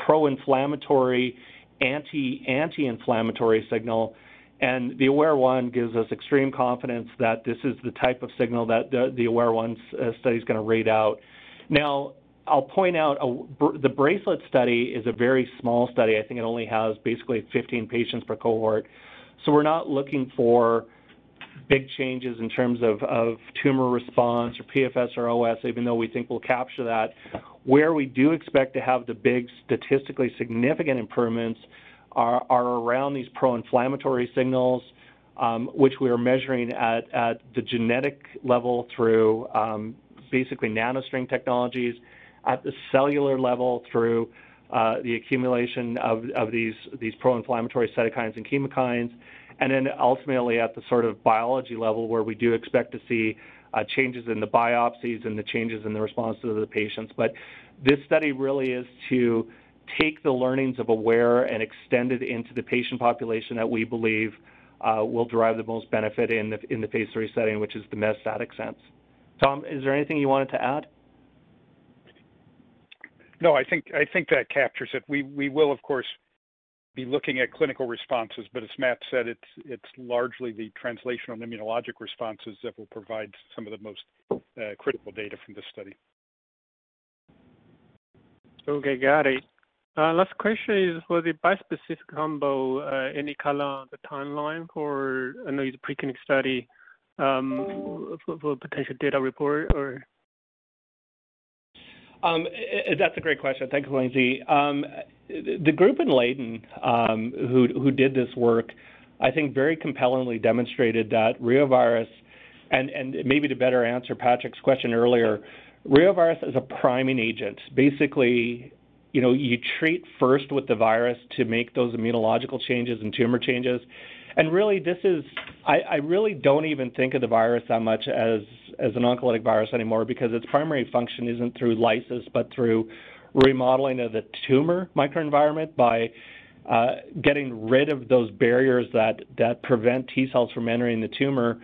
pro-inflammatory, anti-anti-inflammatory signal And the AWARE-1 gives us extreme confidence that this is the type of signal that the, the AWARE-1 uh, study is going to read out. Now, I'll point out the bracelet study is a very small study. I think it only has basically 15 patients per cohort. So we're not looking for big changes in terms of tumor response or PFS or OS, even though we think we'll capture that. Where we do expect to have the big statistically significant improvements are, are around these pro-inflammatory signals, um, which we are measuring at, at the genetic level through um, basically nanostring technologies, at the cellular level through uh, the accumulation of, of these, these pro-inflammatory cytokines and chemokines, and then ultimately at the sort of biology level where we do expect to see uh, changes in the biopsies and the changes in the responses of the patients. But this study really is to take the learnings of AWARE and extend it into the patient population that we believe uh, will derive the most benefit in the, in the phase three setting, which is the metastatic sense. Tom, is there anything you wanted to add? No, I think I think that captures it. We we will of course be looking at clinical responses, but as Matt said, it's it's largely the translational and immunologic responses that will provide some of the most uh, critical data from this study. Okay, got it. Uh, last question is for the bispecific combo, uh, any color on the timeline for, I know it's a preclinical study, um, for, potential data report or? Um, that's a great question. Thanks, Lindsay. Um, the group in Leiden who, did this work, I think very compellingly demonstrated that reovirus, and maybe to better answer Patrick's question earlier, reovirus is a priming agent. Basically, you know, you treat first with the virus to make those immunological changes and tumor changes. And really, this is, I, I really don't even think of the virus that much as, as an oncolytic virus anymore because its primary function isn't through lysis, but through remodeling of the tumor microenvironment by uh, getting rid of those barriers that, that prevent T cells from entering the tumor.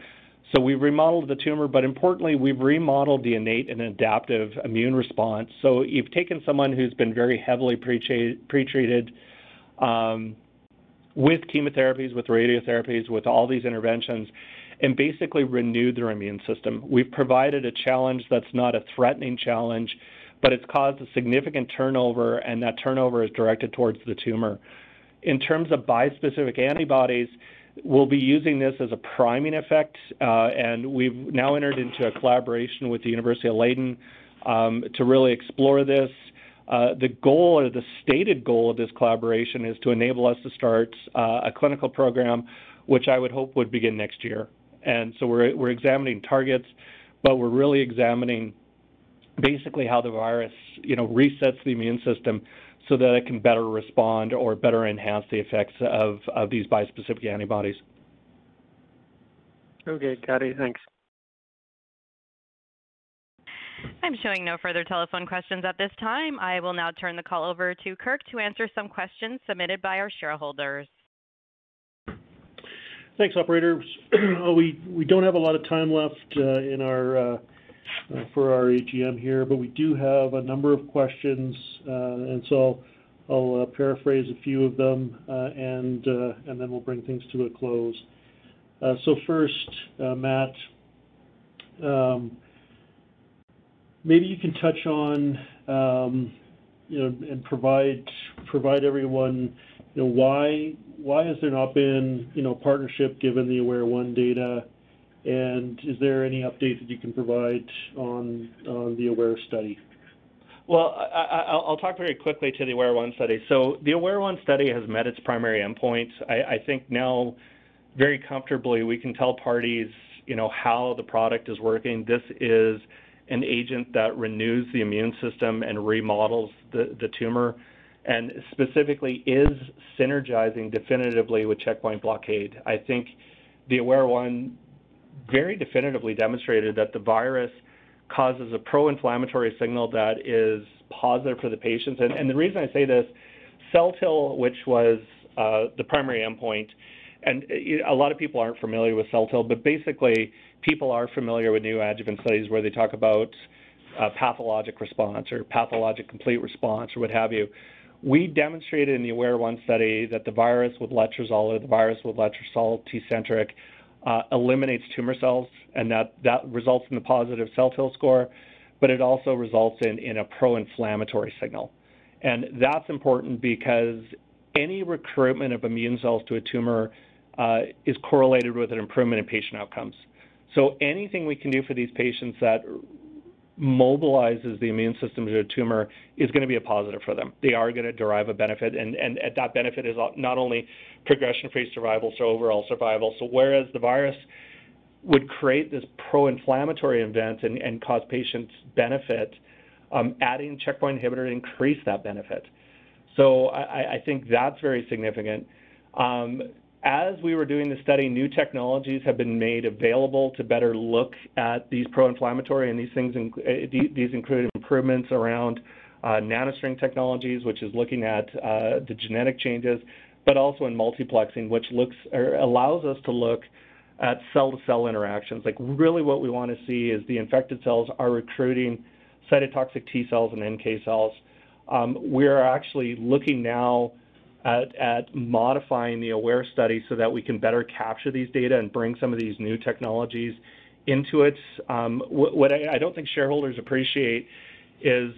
So we've remodeled the tumor, but importantly, we've remodeled the innate and adaptive immune response. So you've taken someone who's been very heavily pretreated um, with chemotherapies, with radiotherapies, with all these interventions, and basically renewed their immune system. We've provided a challenge that's not a threatening challenge, but it's caused a significant turnover, and that turnover is directed towards the tumor. In terms of bispecific antibodies, we'll be using this as a priming effect, uh, and we've now entered into a collaboration with the University of Leiden um, to really explore this. Uh, the goal or the stated goal of this collaboration is to enable us to start uh, a clinical program, which I would hope would begin next year. And so we're, we're examining targets, but we're really examining basically how the virus, you know, resets the immune system so that it can better respond or better enhance the effects of, of these bispecific antibodies. Okay, got it. Thanks. I'm showing no further telephone questions at this time. I will now turn the call over to Kirk to answer some questions submitted by our shareholders. Thanks, operators. [clears throat] we we don't have a lot of time left uh, in our uh, for our AGM here, but we do have a number of questions, uh, and so I'll uh, paraphrase a few of them, and and then we'll bring things to a close. so first, Matt, um, maybe you can touch on, um, you know, and provide provide everyone, you know, why why has there not been, you know, partnership given the Aware One data and is there any update that you can provide on, on the AWARE study? Well, I, will talk very quickly to the AWARE-1 study. So the AWARE-1 study has met its primary endpoint. I, I, think now very comfortably we can tell parties, you know, how the product is working. This is an agent that renews the immune system and remodels the, the tumor and specifically is synergizing definitively with checkpoint blockade. I think the AWARE-1 very definitively demonstrated that the virus causes a pro-inflammatory signal that is positive for the patients. And, and the reason I say this, CelTIL, which was uh, the primary endpoint, and a lot of people aren't familiar with CelTIL, but basically people are familiar with neoadjuvant studies where they talk about uh, pathologic response or pathologic complete response or what have you. we demonstrated in the AWARE-1 study that the virus with letrozole or the virus with letrozole Tecentriq uh, eliminates tumor cells, and that, that results in the positive cell CelTIL score, but it also results in, in a pro-inflammatory signal. And that's important because any recruitment of immune cells to a tumor uh, is correlated with an improvement in patient outcomes. So anything we can do for these patients that mobilizes the immune system to a tumor is going to be a positive for them. They are going to derive a benefit, and, and that benefit is not only progression-free survival, so overall survival. So whereas the virus would create this pro-inflammatory event and, and cause patients benefit, um, adding checkpoint inhibitor increase that benefit. So I, I think that's very significant. Um, as we were doing the study, new technologies have been made available to better look at these pro-inflammatory, and these things uh, these include improvements around uh, nanostring technologies, which is looking at uh, the genetic changes, but also in multiplexing, which looks or allows us to look at cell-to-cell interactions. Like really, what we want to see is the infected cells are recruiting cytotoxic T cells and NK cells. Um, we are actually looking now at, at modifying the AWARE study so that we can better capture these data and bring some of these new technologies into it. Um, what, what I, I, don't think shareholders appreciate is,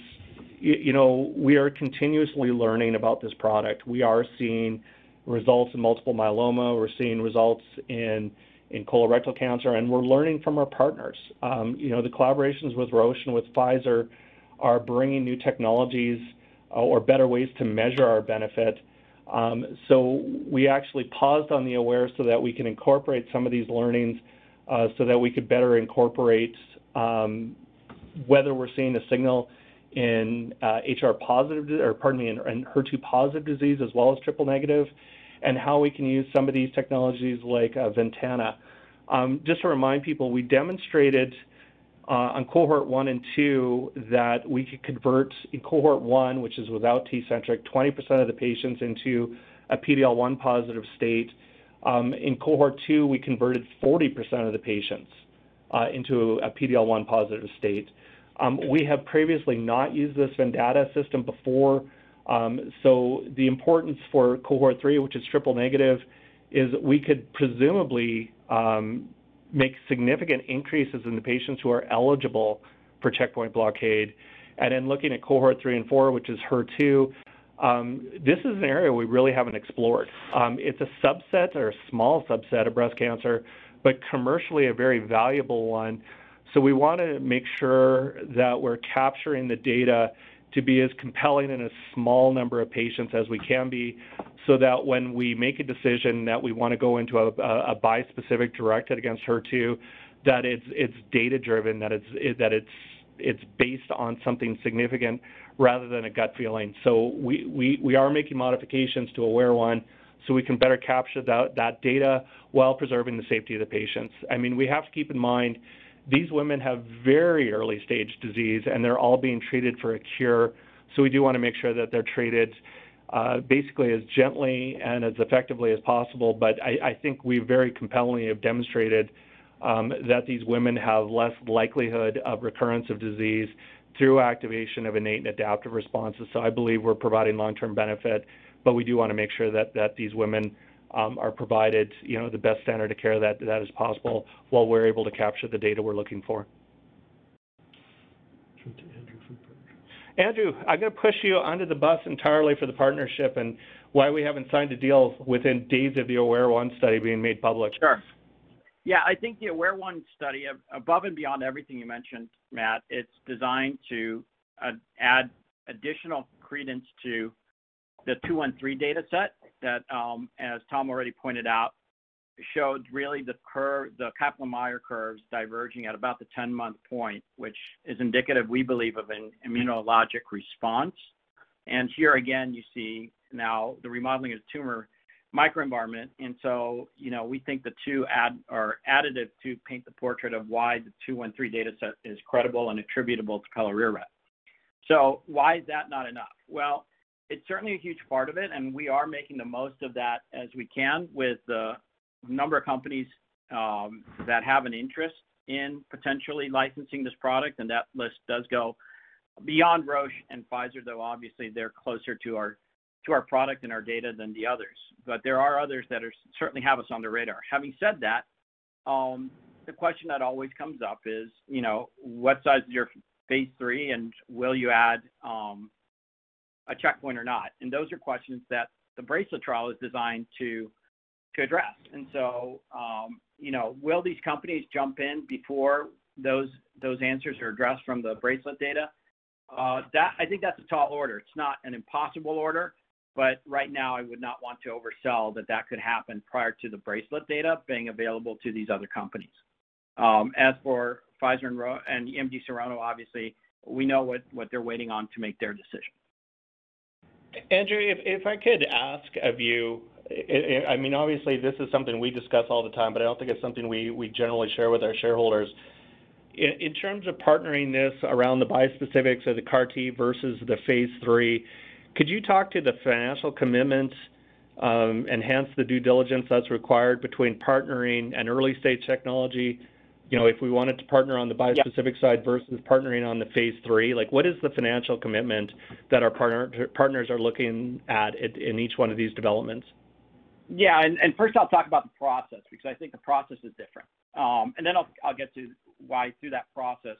you, you, know, we are continuously learning about this product. We are seeing results in multiple myeloma. We're seeing results in in colorectal cancer, and we're learning from our partners. Um, you know, the collaborations with Roche and with Pfizer are bringing new technologies uh, or better ways to measure our benefit um, so we actually paused on the AWARE so that we can incorporate some of these learnings uh, so that we could better incorporate um, whether we're seeing a signal in uh, HR positive, or pardon me, in, in, HER2 positive disease as well as triple negative, and how we can use some of these technologies like uh, Ventana. Um, just to remind people, we demonstrated on cohort 1 and 2 that we could convert in cohort 1, which is without Tecentriq, 20% of the patients into a PD-L1 positive state. Um, in cohort 2, we converted 40% of the patients uh, into a PD-L1 positive state. Um, we have previously not used this Ventana system before, um, so the importance for cohort 3, which is triple negative, is we could presumably um, make significant increases in the patients who are eligible for checkpoint blockade. And in looking at cohort three and four, which is HER2, um, this is an area we really haven't explored. Um, it's a subset or a small subset of breast cancer, but commercially a very valuable one. So we want to make sure that we're capturing the data to be as compelling in a small number of patients as we can be so that when we make a decision that we want to go into a, a bispecific directed against HER2, that it's it's data driven, that it's it, that it's it's based on something significant rather than a gut feeling. So we, we, we are making modifications to AWARE-1 so we can better capture that, that data while preserving the safety of the patients. I mean, we have to keep in mind these women have very early stage disease and they're all being treated for a cure. So we do want to make sure that they're treated uh, basically as gently and as effectively as possible. But I, I think we very compellingly have demonstrated um, that these women have less likelihood of recurrence of disease through activation of innate and adaptive responses. So I believe we're providing long-term benefit, but we do want to make sure that, that these women um, are provided, you know, the best standard of care that, that is possible while we're able to capture the data we're looking for. Andrew, I'm going to push you under the bus entirely for the partnership and why we haven't signed a deal within days of the AWARE-1 study being made public. Sure. Yeah, I think the AWARE-1 study, above and beyond everything you mentioned, Matt, it's designed to uh, add additional credence to the 213 data set that, um, as Tom already pointed out, showed really the curve, the Kaplan-Meier curves diverging at about the 10-month point, which is indicative, we believe, of an immunologic response. And here again, you see now the remodeling of the tumor microenvironment. And so, you know, we think the two add are additive to paint the portrait of why the 213 data set is credible and attributable to pelareorep. So why is that not enough? Well, it's certainly a huge part of it, and we are making the most of that as we can with the number of companies um, that have an interest in potentially licensing this product, and that list does go beyond Roche and Pfizer, though obviously they're closer to our to our product and our data than the others. But there are others that are certainly have us on the radar. Having said that, um, the question that always comes up is, you know, what size is your phase three, and will you add um, a checkpoint or not? And those are questions that the bracelet trial is designed to address. And so, um, you know, will these companies jump in before those answers are addressed from the bracelet data? Uh, that I think that's a tall order. It's not an impossible order, but right now I would not want to oversell that that could happen prior to the bracelet data being available to these other companies. Um, as for Pfizer and, EMD Serono, obviously, we know what they're waiting on to make their decision. Andrew, if, if I could ask of you, I mean, obviously, this is something we discuss all the time, but I don't think it's something we, we generally share with our shareholders. In, in terms of partnering this around the bispecifics or the CAR T versus the phase three, could you talk to the financial commitments um, and hence the due diligence that's required between partnering and early stage technology you know, if we wanted to partner on the bispecific side versus partnering on the phase three, like what is the financial commitment that our partner, partners are looking at in each one of these developments? Yeah, and, and first I'll talk about the process because I think the process is different. Um, and then I'll, I'll get to why through that process,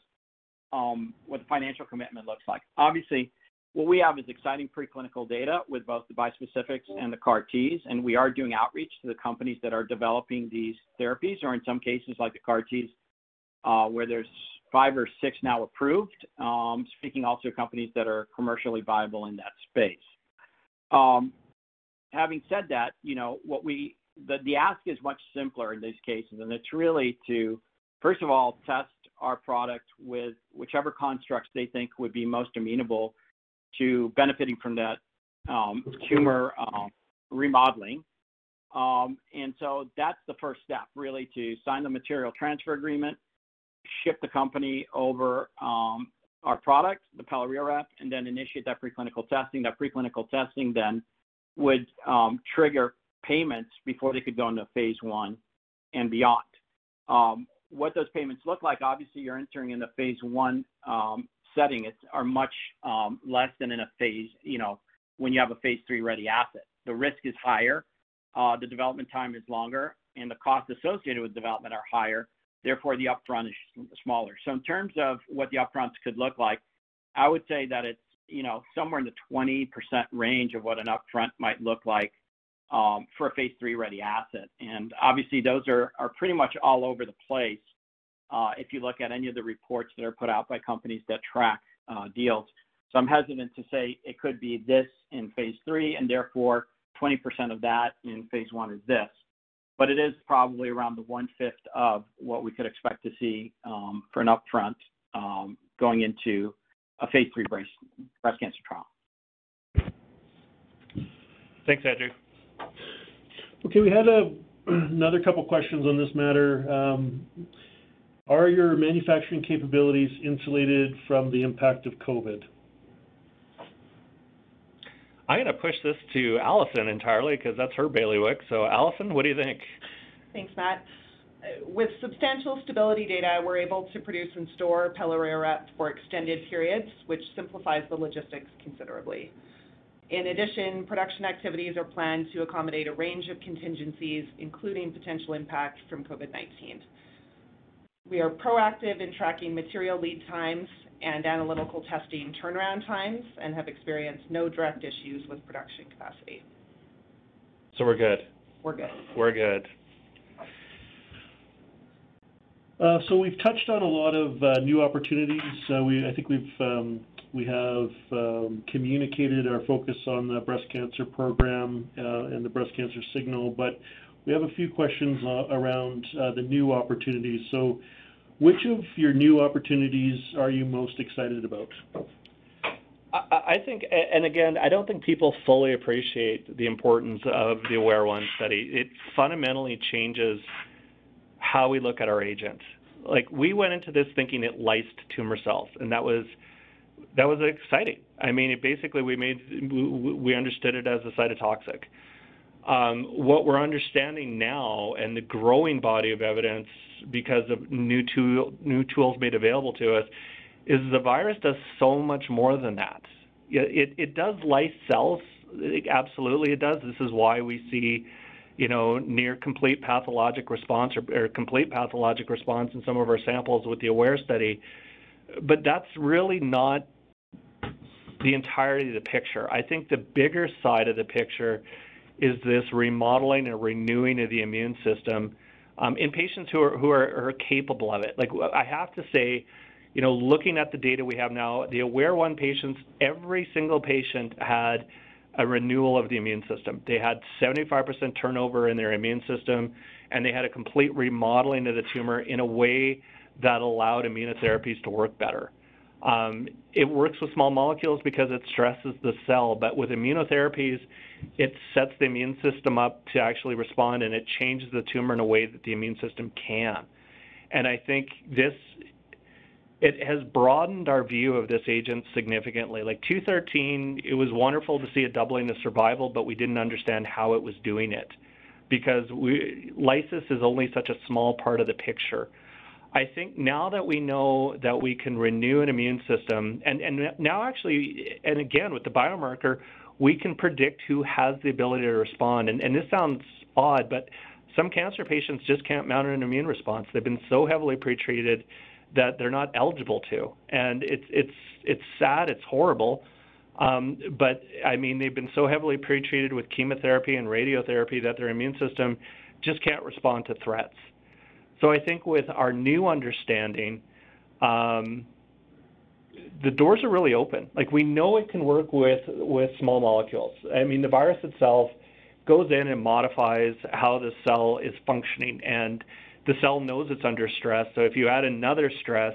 um, what the financial commitment looks like. Obviously, what we have is exciting preclinical data with both the bispecifics and the CAR Ts, and we are doing outreach to the companies that are developing these therapies, or in some cases, like the CAR Ts, uh, where there's five or six now approved, um, speaking also to companies that are commercially viable in that space. Um, having said that, you know, what we, the, the ask is much simpler in these cases, and it's really to, first of all, test our product with whichever constructs they think would be most amenable to benefiting from that um, tumor um, remodeling. Um, and so that's the first step, really, to sign the material transfer agreement, ship the company over um, our product, the pelareorep, and then initiate that preclinical testing. That preclinical testing then would um, trigger payments before they could go into phase one and beyond. Um, what those payments look like, obviously, you're entering into phase one setting it's, are much um, less than in a phase, you know, when you have a phase three ready asset. The risk is higher, uh, the development time is longer, and the costs associated with development are higher. Therefore, the upfront is smaller. So in terms of what the upfronts could look like, I would say that it's you know somewhere in the 20% range of what an upfront might look like um, for a phase three ready asset. And obviously, those are are pretty much all over the place uh, if you look at any of the reports that are put out by companies that track uh, deals. So I'm hesitant to say it could be this in phase three, and therefore 20% of that in phase one is this. But it is probably around the one-fifth of what we could expect to see um, for an upfront um, going into a phase three breast, breast cancer trial. Thanks, Andrew. Okay, we had a, [clears throat] another couple questions on this matter. Um, are your manufacturing capabilities insulated from the impact of COVID? I'm going to push this to Allison entirely because that's her bailiwick. So, Allison, what do you think? Thanks, Matt. With substantial stability data, we're able to produce and store pelareorep for extended periods, which simplifies the logistics considerably. In addition, production activities are planned to accommodate a range of contingencies, including potential impact from COVID-19. We are proactive in tracking material lead times and analytical testing turnaround times and have experienced no direct issues with production capacity. So we're good. We're good. We're good. Uh, so we've touched on a lot of uh, new opportunities. Uh, we, I think we've um, we have um, communicated our focus on the breast cancer program uh, and the breast cancer signal, but we have a few questions uh, around uh, the new opportunities. So which of your new opportunities are you most excited about? I think, and again, I don't think people fully appreciate the importance of the AWARE 1 study. It fundamentally changes how we look at our agent. Like we went into this thinking it lysed tumor cells, and that was that was exciting. I mean, it basically we made we understood it as a cytotoxic. Um, what we're understanding now and the growing body of evidence because of new, tool, new tools made available to us is the virus does so much more than that. It, it does lyse cells absolutely it does. This is why we see, you know, near complete pathologic response or, or complete pathologic response in some of our samples with the AWARE study. But that's really not the entirety of the picture. I think the bigger side of the picture is this remodeling and renewing of the immune system um, in patients who are who are, are capable of it. Like I have to say, you know, looking at the data we have now, the AWARE 1 patients, every single patient had a renewal of the immune system. They had 75% turnover in their immune system, and they had a complete remodeling of the tumor in a way that allowed immunotherapies to work better. Um, it works with small molecules because it stresses the cell, but with immunotherapies, it sets the immune system up to actually respond and it changes the tumor in a way that the immune system can. And I think this it has broadened our view of this agent significantly. Like 213, it was wonderful to see a doubling of survival, but we didn't understand how it was doing it because we, lysis is only such a small part of the picture. I think now that we know that we can renew an immune system, and, and now actually, and again with the biomarker, we can predict who has the ability to respond. And, and this sounds odd, but some cancer patients just can't mount an immune response. They've been so heavily pretreated that they're not eligible to, and it's it's it's sad. It's horrible. Um, but I mean, they've been so heavily pretreated with chemotherapy and radiotherapy that their immune system just can't respond to threats. So I think with our new understanding, um, the doors are really open. Like we know it can work with with small molecules. I mean, the virus itself goes in and modifies how the cell is functioning, and the cell knows it's under stress. So if you add another stress,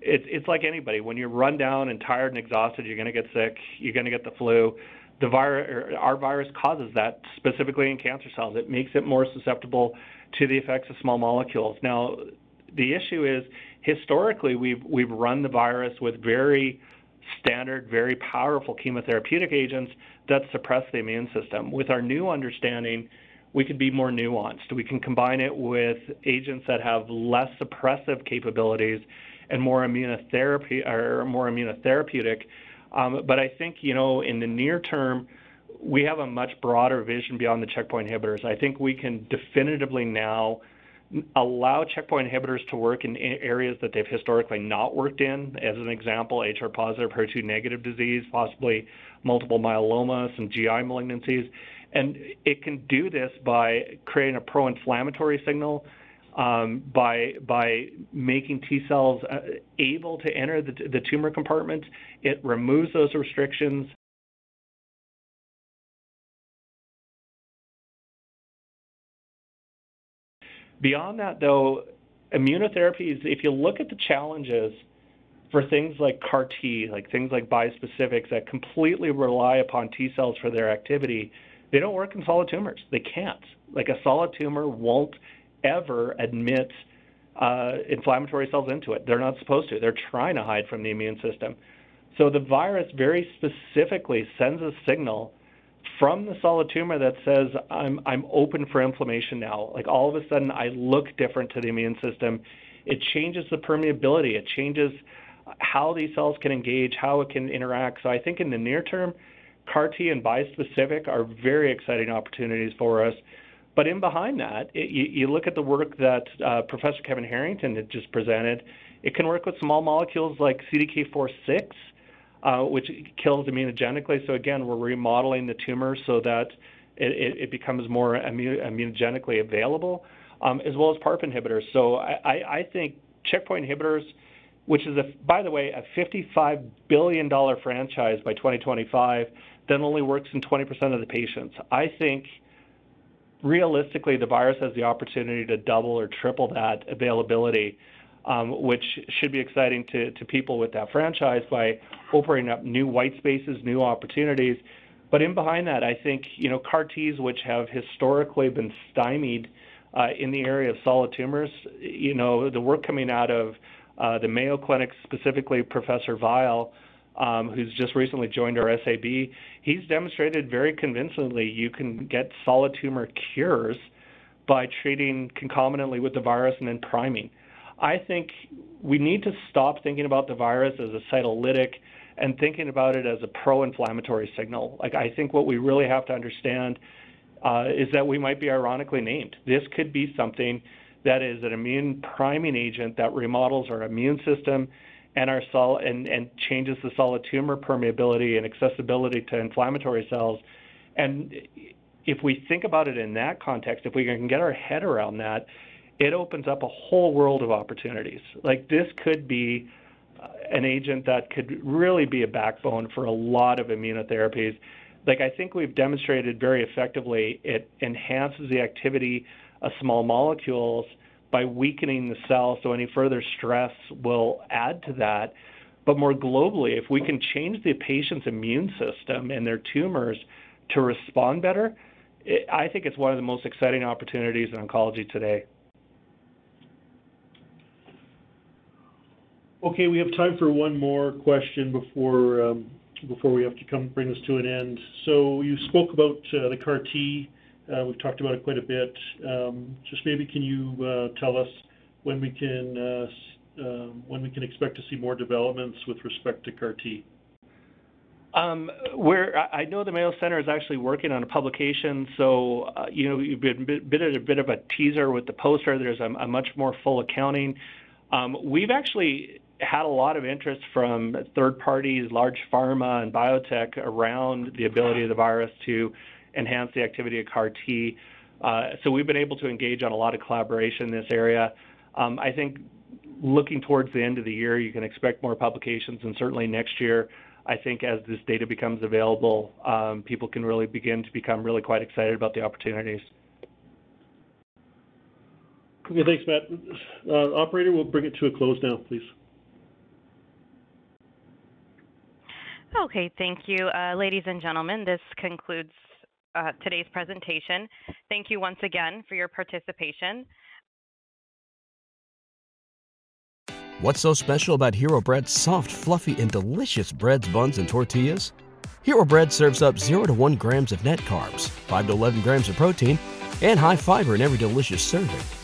it's it's like anybody. When you're run down and tired and exhausted, you're going to get sick. You're going to get the flu. The virus, our virus, causes that specifically in cancer cells. It makes it more susceptible to the effects of small molecules. Now, the issue is historically we've we've run the virus with very standard, very powerful chemotherapeutic agents that suppress the immune system. With our new understanding, we could be more nuanced. We can combine it with agents that have less suppressive capabilities and more immunotherapy or more immunotherapeutic. Um, but I think you know in the near term we have a much broader vision beyond the checkpoint inhibitors. I think we can definitively now allow checkpoint inhibitors to work in areas that they've historically not worked in. As an example, HR positive, HER2 negative disease, possibly multiple myeloma, some GI malignancies. And it can do this by creating a pro inflammatory signal. Um, by by making T cells uh, able to enter the, the tumor compartment, it removes those restrictions Beyond that, though, immunotherapies, if you look at the challenges for things like CAR T, like things like bispecifics that completely rely upon T cells for their activity, they don't work in solid tumors. They can't. Like a solid tumor won't ever admit uh, inflammatory cells into it. They're not supposed to. They're trying to hide from the immune system. So the virus very specifically sends a signal from the solid tumor that says I'm I'm open for inflammation now. Like all of a sudden I look different to the immune system. It changes the permeability. It changes how these cells can engage, how it can interact. So I think in the near term, CAR T and bispecific are very exciting opportunities for us. But in behind that, it, you, you, look at the work that uh, Professor Kevin Harrington had just presented. It can work with small molecules like CDK4/6 uh, which kills immunogenically. So again, we're remodeling the tumor so that it, it becomes more immunogenically available, um, as well as PARP inhibitors. So I, I, think checkpoint inhibitors, which is, a, by the way, a $55 billion franchise by 2025, then only works in 20% of the patients. I think realistically, the virus has the opportunity to double or triple that availability um, which should be exciting to, to people with that franchise by opening up new white spaces, new opportunities. But in behind that, I think you know CAR Ts, which have historically been stymied uh, in the area of solid tumors, you know the work coming out of uh, the Mayo Clinic, specifically Professor Vile, um, who's just recently joined our SAB, he's demonstrated very convincingly you can get solid tumor cures by treating concomitantly with the virus and then priming. I think we need to stop thinking about the virus as a cytolytic, and thinking about it as a pro-inflammatory signal. Like I think what we really have to understand uh, is that we might be ironically named. This could be something that is an immune priming agent that remodels our immune system and our sol- and, and changes the solid tumor permeability and accessibility to inflammatory cells. And if we think about it in that context, if we can get our head around that, it opens up a whole world of opportunities. Like this could be uh, an agent that could really be a backbone for a lot of immunotherapies. Like I think we've demonstrated very effectively, it enhances the activity of small molecules by weakening the cell, so any further stress will add to that. But more globally, if we can change the patient's immune system and their tumors to respond better, it, I think it's one of the most exciting opportunities in oncology today. Okay, we have time for one more question before um, before we have to come bring this to an end. So you spoke about uh, the CAR T. Uh, we've talked about it quite a bit. Um, just maybe can you uh, tell us when we can uh, um, when we can expect to see more developments with respect to CAR T? Um, where I know the Mayo Center is actually working on a publication, so uh, you know you've been a bit, a bit of a teaser with the poster. There's a, a much more full accounting. Um, we've actually had a lot of interest from third parties, large pharma and biotech around the ability of the virus to enhance the activity of CAR T. Uh, so we've been able to engage on a lot of collaboration in this area. Um, I think looking towards the end of the year, you can expect more publications, and certainly next year, I think as this data becomes available, um, people can really begin to become really quite excited about the opportunities. Okay, thanks, Matt. Uh, operator, we'll bring it to a close now, please. Okay, thank you. Uh, ladies and gentlemen, this concludes uh, today's presentation. Thank you once again for your participation. What's so special about Hero Bread's soft, fluffy, and delicious breads, buns, and tortillas? Hero Bread serves up 0 to 1 grams of net carbs, 5 to 11 grams of protein, and high fiber in every delicious serving.